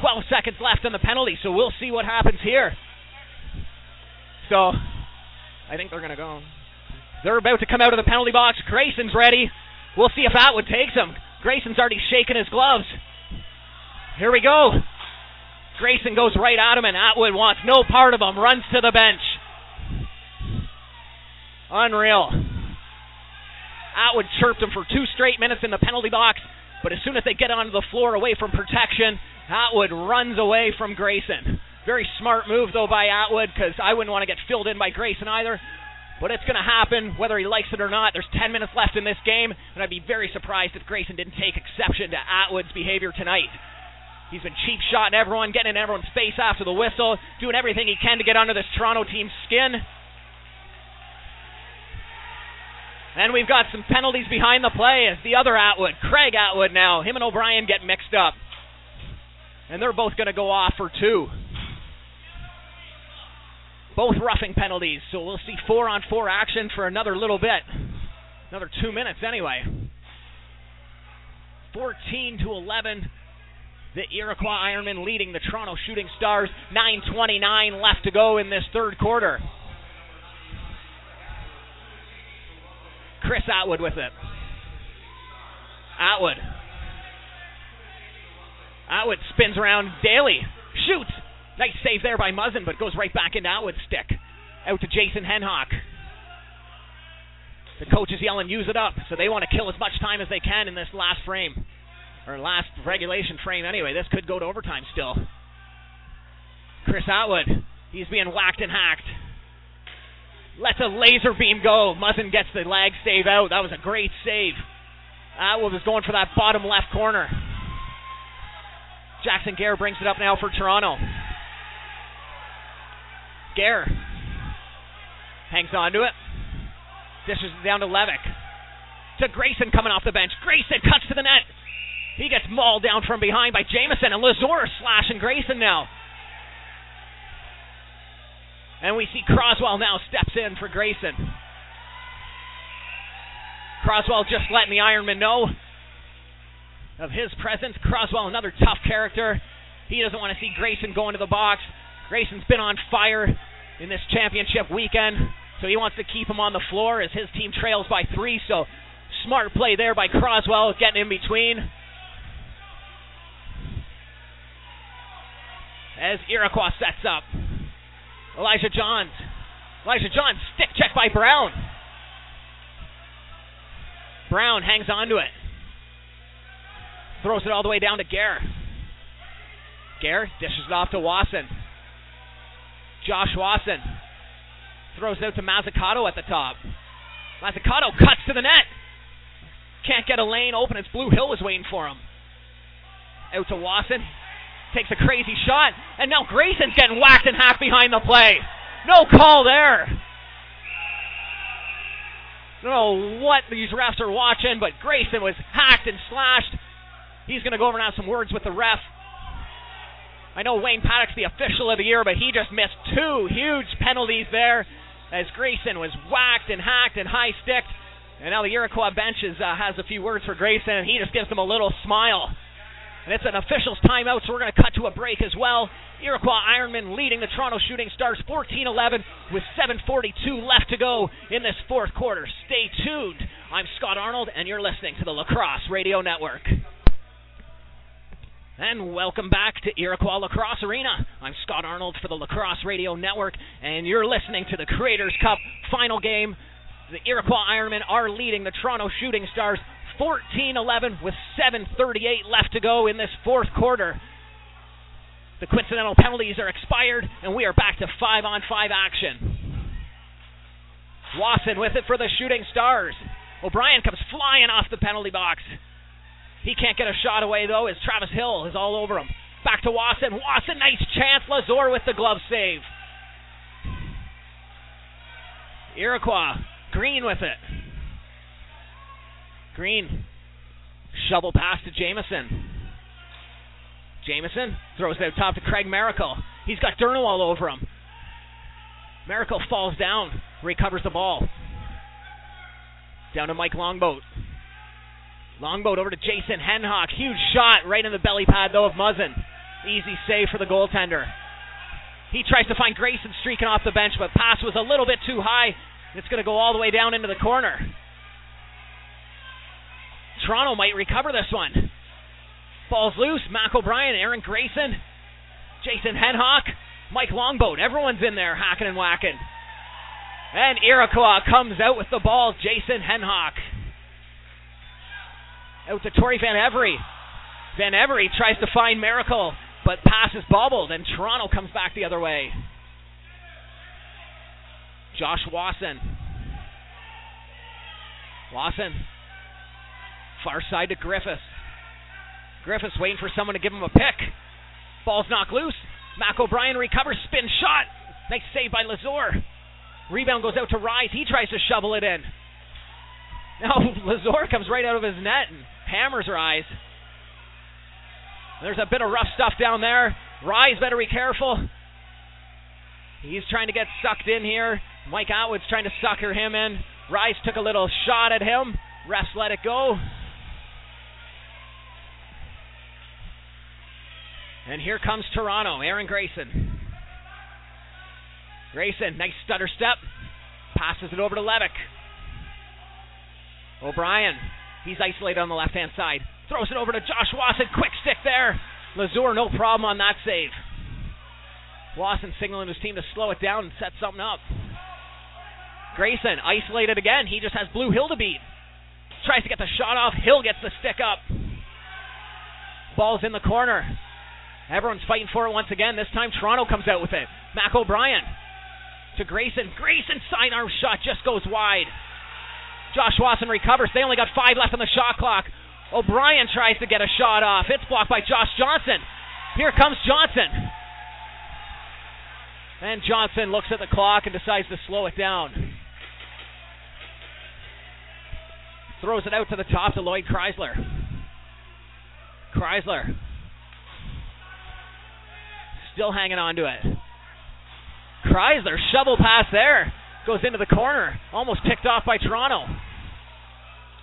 12 seconds left on the penalty, so we'll see what happens here. So, I think they're going to go. They're about to come out of the penalty box. Grayson's ready. We'll see if Atwood takes him. Grayson's already shaking his gloves. Here we go. Grayson goes right at him, and Atwood wants no part of him. Runs to the bench. Unreal. Atwood chirped him for two straight minutes in the penalty box, but as soon as they get onto the floor away from protection, Atwood runs away from Grayson. Very smart move, though, by Atwood because I wouldn't want to get filled in by Grayson either. But it's going to happen whether he likes it or not. There's 10 minutes left in this game, and I'd be very surprised if Grayson didn't take exception to Atwood's behavior tonight. He's been cheap shotting everyone, getting in everyone's face after the whistle, doing everything he can to get under this Toronto team's skin. And we've got some penalties behind the play as the other Atwood, Craig Atwood now, him and O'Brien get mixed up. And they're both going to go off for two. Both roughing penalties, so we'll see four on four action for another little bit. Another two minutes anyway. 14 to 11. The Iroquois Ironmen leading the Toronto Shooting Stars. 9.29 left to go in this third quarter. Chris Atwood with it. Atwood Atwood spins around Daly. Shoots. Nice save there by Muzzin, but goes right back into Atwood's stick. Out to Jason Henhock. The coach is yelling, use it up. So they want to kill as much time as they can in this last frame. Or last regulation frame anyway. This could go to overtime still. Chris Atwood. He's being whacked and hacked. Lets a laser beam go. Muzzin gets the lag save out. That was a great save. Ah, Atwood was going for that bottom left corner. Jackson Gare brings it up now for Toronto. Gare hangs on to it. Dishes it down to Levick. To Grayson coming off the bench. Grayson cuts to the net. He gets mauled down from behind by Jamison, and Lazor slashing Grayson now. And we see Croswell now steps in for Grayson. Croswell just letting the Ironman know of his presence. Croswell, another tough character. He doesn't want to see Grayson go into the box. Grayson's been on fire in this championship weekend, so he wants to keep him on the floor as his team trails by three. So smart play there by Croswell, getting in between. As Iroquois sets up. Elijah Johns. Elijah Johns, stick check by Brown. Brown hangs on to it. Throws it all the way down to Gare. Gare dishes it off to Wasson. Josh Wasson throws it out to Mazzucato at the top. Mazzucato cuts to the net. Can't get a lane open. It's Blue Hill is waiting for him. Out to Wasson. Takes a crazy shot, and now Grayson's getting whacked and hacked behind the play. No call there. I don't know what these refs are watching, but Grayson was hacked and slashed. He's going to go over and have some words with the ref. I know Wayne Paddock's the official of the year, but he just missed two huge penalties there as Grayson was whacked and hacked and high sticked. And now the Iroquois bench is, uh, has a few words for Grayson, and he just gives them a little smile. And it's an official's timeout, so we're going to cut to a break as well. Iroquois Ironman leading the Toronto Shooting Stars 14 11 with 7.42 left to go in this fourth quarter. Stay tuned. I'm Scott Arnold, and you're listening to the Lacrosse Radio Network. And welcome back to Iroquois Lacrosse Arena. I'm Scott Arnold for the Lacrosse Radio Network, and you're listening to the Creators Cup final game. The Iroquois Ironmen are leading the Toronto Shooting Stars 14 11 with 7.38 left to go in this fourth quarter. The coincidental penalties are expired, and we are back to five on five action. Wasson with it for the Shooting Stars. O'Brien comes flying off the penalty box. He can't get a shot away, though, as Travis Hill is all over him. Back to Wasson. Wasson, nice chance. Lazor with the glove save. Iroquois. Green with it. Green. Shovel pass to Jamison. Jamison throws it out top to Craig Miracle. He's got Durno all over him. Miracle falls down, recovers the ball. Down to Mike Longboat. Longboat over to Jason Henhock. Huge shot right in the belly pad, though, of Muzzin. Easy save for the goaltender. He tries to find Grayson streaking off the bench, but pass was a little bit too high. It's going to go all the way down into the corner. Toronto might recover this one. Ball's loose. Mac O'Brien, Aaron Grayson, Jason Henhock, Mike Longboat. Everyone's in there hacking and whacking. And Iroquois comes out with the ball. Jason Henhock. Out to Tori Van Every. Van Every tries to find Miracle, but pass is bobbled, and Toronto comes back the other way. Josh Wasson. Wasson. Far side to Griffiths. Griffiths waiting for someone to give him a pick. Ball's knocked loose. Mac O'Brien recovers, spin shot. Nice save by Lazor. Rebound goes out to Rise. He tries to shovel it in. Now Lazor comes right out of his net and hammers Rise. There's a bit of rough stuff down there. Rise better be careful. He's trying to get sucked in here. Mike Atwood's trying to sucker him in. Rise took a little shot at him. Refs let it go. And here comes Toronto. Aaron Grayson. Grayson, nice stutter step. Passes it over to Levick. O'Brien. He's isolated on the left hand side. Throws it over to Josh Wasson. Quick stick there. Lazor, no problem on that save. Wasson signaling his team to slow it down and set something up. Grayson isolated again. He just has Blue Hill to beat. Tries to get the shot off. Hill gets the stick up. Ball's in the corner. Everyone's fighting for it once again. This time Toronto comes out with it. Mac O'Brien to Grayson. Grayson sidearm shot just goes wide. Josh Wasson recovers. They only got five left on the shot clock. O'Brien tries to get a shot off. It's blocked by Josh Johnson. Here comes Johnson. And Johnson looks at the clock and decides to slow it down. Throws it out to the top to Lloyd Chrysler. Chrysler still hanging on to it. Chrysler shovel pass there goes into the corner, almost picked off by Toronto.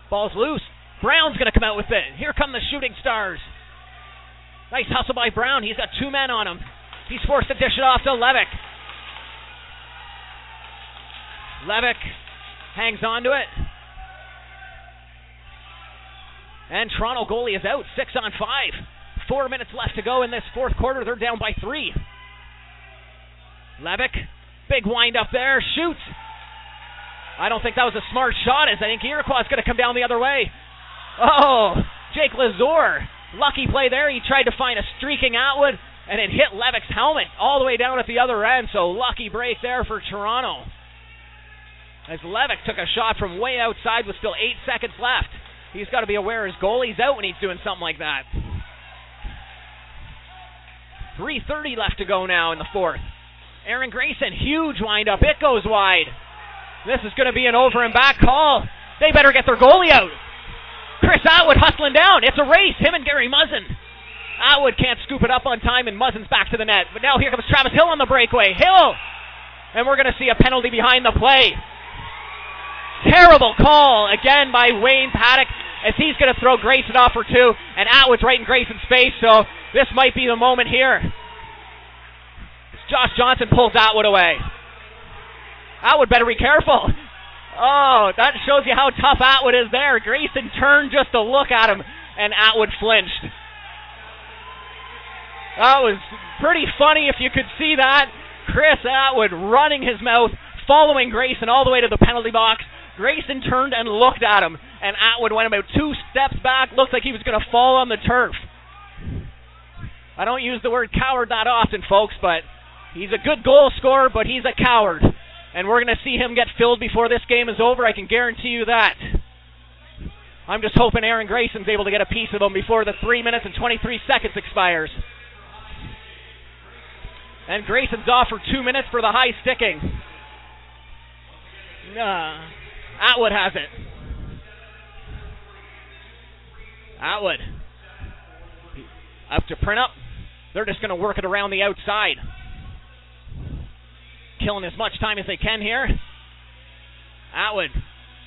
Ball's loose. Brown's going to come out with it. Here come the shooting stars. Nice hustle by Brown. He's got two men on him. He's forced to dish it off to Levick. Levick hangs on to it. And Toronto goalie is out, six on five. Four minutes left to go in this fourth quarter. They're down by three. Levick, big wind up there, shoots. I don't think that was a smart shot, as I think Iroquois is going to come down the other way. Oh, Jake Lazor, lucky play there. He tried to find a streaking Atwood, and it hit Levick's helmet all the way down at the other end. So lucky break there for Toronto. As Levick took a shot from way outside with still eight seconds left. He's got to be aware his goalie's out when he's doing something like that. 3.30 left to go now in the fourth. Aaron Grayson, huge windup. It goes wide. This is going to be an over and back call. They better get their goalie out. Chris Atwood hustling down. It's a race. Him and Gary Muzzin. Atwood can't scoop it up on time, and Muzzin's back to the net. But now here comes Travis Hill on the breakaway. Hill! And we're going to see a penalty behind the play. Terrible call again by Wayne Paddock as he's going to throw Grayson off for two, and Atwood's right in Grayson's face, so this might be the moment here. Josh Johnson pulls Atwood away. Atwood better be careful. Oh, that shows you how tough Atwood is there. Grayson turned just to look at him, and Atwood flinched. That was pretty funny if you could see that. Chris Atwood running his mouth, following Grayson all the way to the penalty box. Grayson turned and looked at him, and Atwood went about two steps back. Looked like he was going to fall on the turf. I don't use the word coward that often, folks, but he's a good goal scorer, but he's a coward. And we're going to see him get filled before this game is over. I can guarantee you that. I'm just hoping Aaron Grayson's able to get a piece of him before the 3 minutes and 23 seconds expires. And Grayson's off for two minutes for the high sticking. Uh, Atwood has it. Atwood. Up to Printup. They're just going to work it around the outside. Killing as much time as they can here. Atwood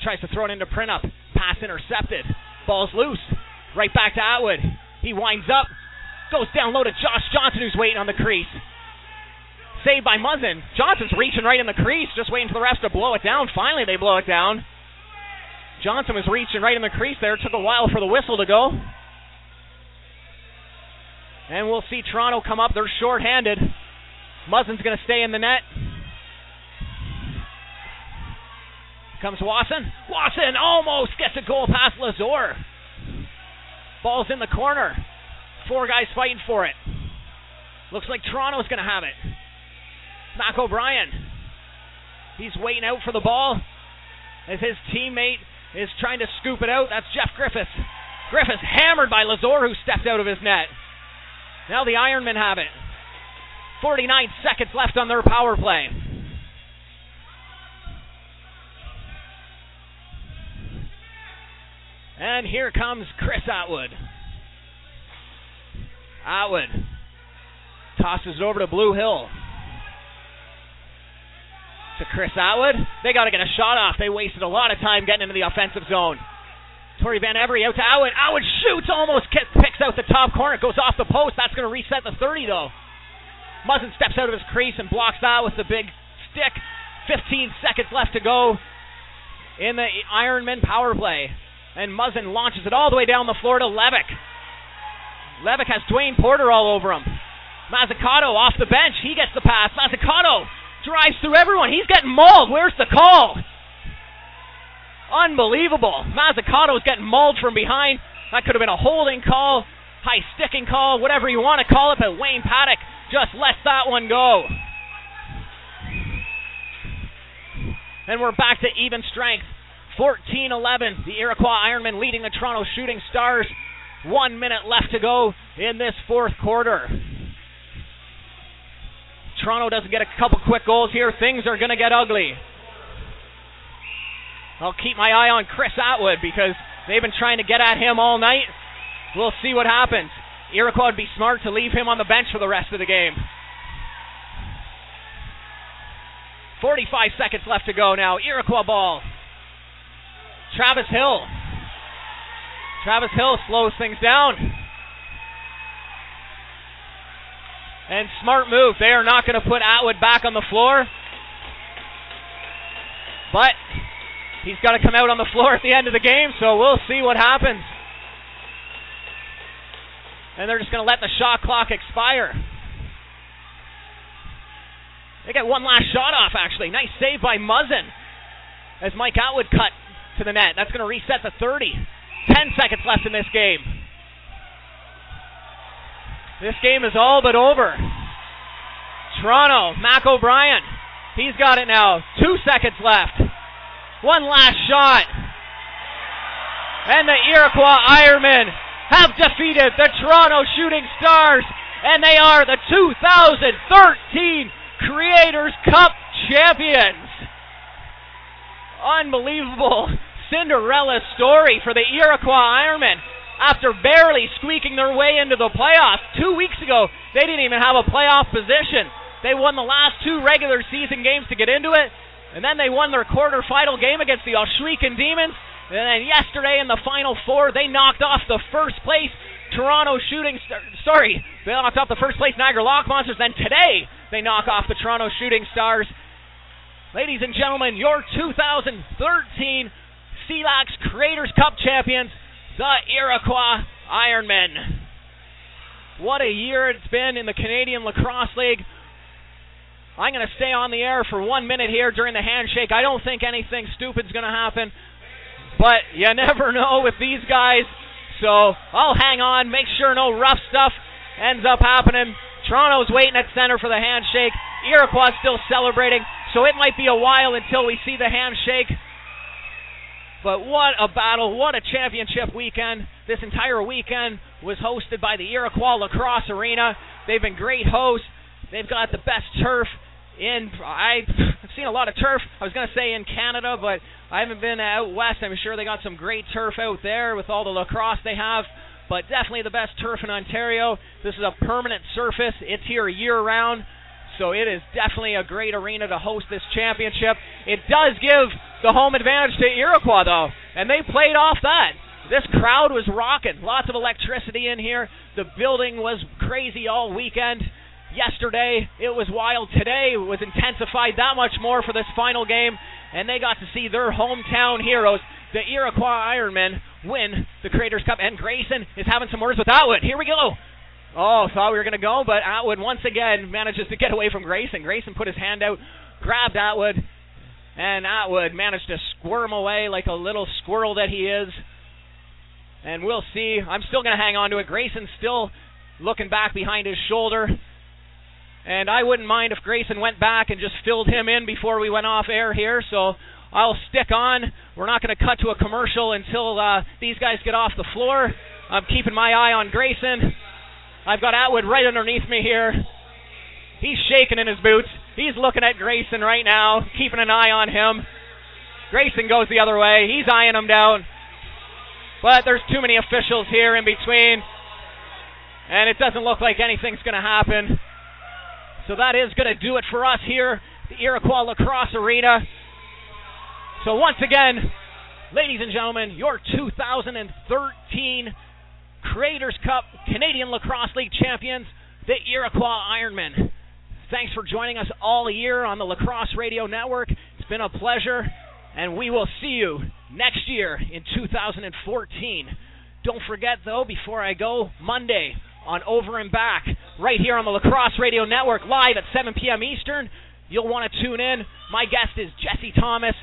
tries to throw it into Printup. Pass intercepted. Ball's loose. Right back to Atwood. He winds up. Goes down low to Josh Johnson, who's waiting on the crease. Saved by Muzzin. Johnson's reaching right in the crease, just waiting for the refs to blow it down. Finally, they blow it down. Johnson was reaching right in the crease there. It took a while for the whistle to go. And we'll see Toronto come up. They're short-handed. Muzzin's going to stay in the net. Comes Wasson. Wasson almost gets a goal past Lazor. Ball's in the corner. Four guys fighting for it. Looks like Toronto's going to have it. Mac O'Brien. He's waiting out for the ball as his teammate is trying to scoop it out. That's Jeff Griffiths. Griffiths hammered by Lazor, who stepped out of his net. Now the Ironmen have it. 49 seconds left on their power play. And here comes Chris Atwood. Atwood tosses it over to Blue Hill to Chris Atwood. They got to get a shot off. They wasted a lot of time getting into the offensive zone. Tori Van Every out to Atwood. Atwood shoots, almost picks out the top corner. Goes off the post. That's going to reset the 30, though. Muzzin steps out of his crease and blocks that with the big stick. 15 seconds left to go in the Ironman power play. And Muzzin launches it all the way down the floor to Levick. Levick has Dwayne Porter all over him. Mazzucato off the bench. He gets the pass. Mazzucato drives through everyone. He's getting mauled. Where's the call? Unbelievable. Mazzucato's getting mauled from behind. That could have been a holding call, high sticking call, whatever you want to call it, but Wayne Paddock just lets that one go. And we're back to even strength. 14 11. The Iroquois Ironmen leading the Toronto Shooting Stars. One minute left to go in this fourth quarter. Toronto doesn't get a couple quick goals here, things are going to get ugly. I'll keep my eye on Chris Atwood because they've been trying to get at him all night. We'll see what happens. Iroquois would be smart to leave him on the bench for the rest of the game. 45 seconds left to go now. Iroquois ball. Travis Hill. Travis Hill slows things down. And smart move. They are not going to put Atwood back on the floor. But he's got to come out on the floor at the end of the game, so we'll see what happens. And they're just going to let the shot clock expire. They get one last shot off, actually. Nice save by Muzzin as Mike Atwood cut to the net. That's going to reset the 30. 10 seconds left in this game. This game is all but over. Toronto, Mac O'Brien. He's got it now. Two seconds left. One last shot. And the Iroquois Ironmen have defeated the Toronto Shooting Stars and they are the 2013 Creators Cup champions. Unbelievable Cinderella story for the Iroquois Ironmen after barely squeaking their way into the playoffs. Two weeks ago, they didn't even have a playoff position. They won the last two regular season games to get into it, and then they won their quarterfinal game against the Ohsweken Demons. And then yesterday in the Final Four, they knocked off the first place Toronto Shooting Star- Sorry, they knocked off the first place Niagara Lock Monsters. Then today, they knock off the Toronto Shooting Stars. Ladies and gentlemen, your 2013 CLAX Creators Cup champions, the Iroquois Ironmen. What a year it's been in the Canadian Lacrosse League. I'm going to stay on the air for one minute here during the handshake. I don't think anything stupid's going to happen, but you never know with these guys. So I'll hang on, make sure no rough stuff ends up happening. Toronto's waiting at center for the handshake. Iroquois still celebrating, so it might be a while until we see the handshake. But what a battle, what a championship weekend. This entire weekend was hosted by the Iroquois Lacrosse Arena. They've been great hosts. They've got the best turf in I've seen a lot of turf. I was going to say in Canada, but I haven't been out west. I'm sure they got some great turf out there with all the lacrosse they have, but definitely the best turf in Ontario. This is a permanent surface. It's here year round. So it is definitely a great arena to host this championship. It does give the home advantage to Iroquois though, and they played off that. This crowd was rocking. Lots of electricity in here. The building was crazy all weekend. Yesterday it was wild. Today was intensified that much more for this final game, and they got to see their hometown heroes, the Iroquois Ironmen, win the Creators Cup. And Grayson is having some words with Atwood. Here we go. Oh, thought we were going to go, but Atwood once again manages to get away from Grayson. Grayson put his hand out, grabbed Atwood, and Atwood managed to squirm away like a little squirrel that he is. And we'll see. I'm still going to hang on to it. Grayson's still looking back behind his shoulder. And I wouldn't mind if Grayson went back and just filled him in before we went off air here. So I'll stick on. We're not going to cut to a commercial until uh, these guys get off the floor. I'm keeping my eye on Grayson. I've got Atwood right underneath me here. He's shaking in his boots. He's looking at Grayson right now, keeping an eye on him. Grayson goes the other way. He's eyeing him down. But there's too many officials here in between. And it doesn't look like anything's going to happen. So that is going to do it for us here, the Iroquois Lacrosse Arena. So once again, ladies and gentlemen, your 2013 Creators Cup Canadian Lacrosse League champions, the Iroquois Ironmen. Thanks for joining us all year on the Lacrosse Radio Network. It's been a pleasure, and we will see you next year in 2014. Don't forget, though, before I go, Monday, on Over and Back, right here on the Lacrosse Radio Network, live at 7 p.m. Eastern. You'll want to tune in. My guest is Jesse Thomas.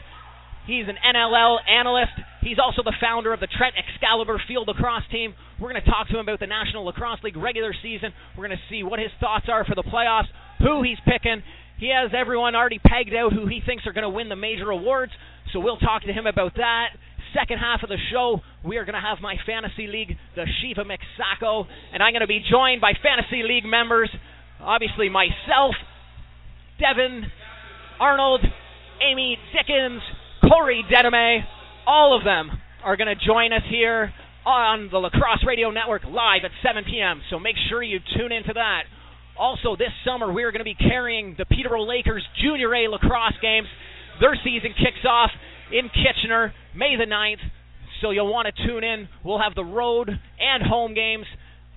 He's an NLL analyst. He's also the founder of the Trent Excalibur Field Lacrosse team. We're going to talk to him about the National Lacrosse League regular season. We're going to see what his thoughts are for the playoffs, who he's picking. He has everyone already pegged out who he thinks are going to win the major awards, so we'll talk to him about that second half of the show, we are going to have my fantasy league, the Shiva Mixaco, and I'm going to be joined by fantasy league members, obviously myself, Devin, Arnold, Amy Dickens, Corey Dedame, all of them are going to join us here on the Lacrosse Radio Network live at 7 p.m. So make sure you tune into that. Also, this summer we are going to be carrying the Peterborough Lakers Junior A lacrosse games. Their season kicks off in Kitchener, May the 9th. So you'll want to tune in. We'll have the road and home games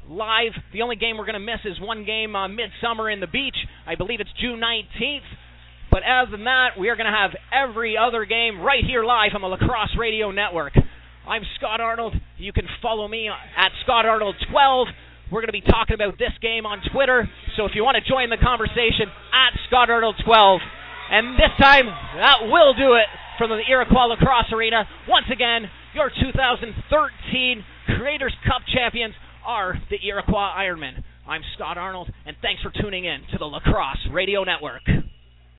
live. The only game we're going to miss is one game uh, midsummer in the beach. I believe it's June 19th. But other than that, we are going to have every other game right here live on the Lacrosse Radio Network. I'm Scott Arnold. You can follow me at Scott Arnold 12. We're going to be talking about this game on Twitter. So if you want to join the conversation, at Scott Arnold 12. And this time, that will do it from the Iroquois Lacrosse Arena. Once again, your 2013 Creators Cup champions are the Iroquois Ironmen. I'm Scott Arnold, and thanks for tuning in to the Lacrosse Radio Network.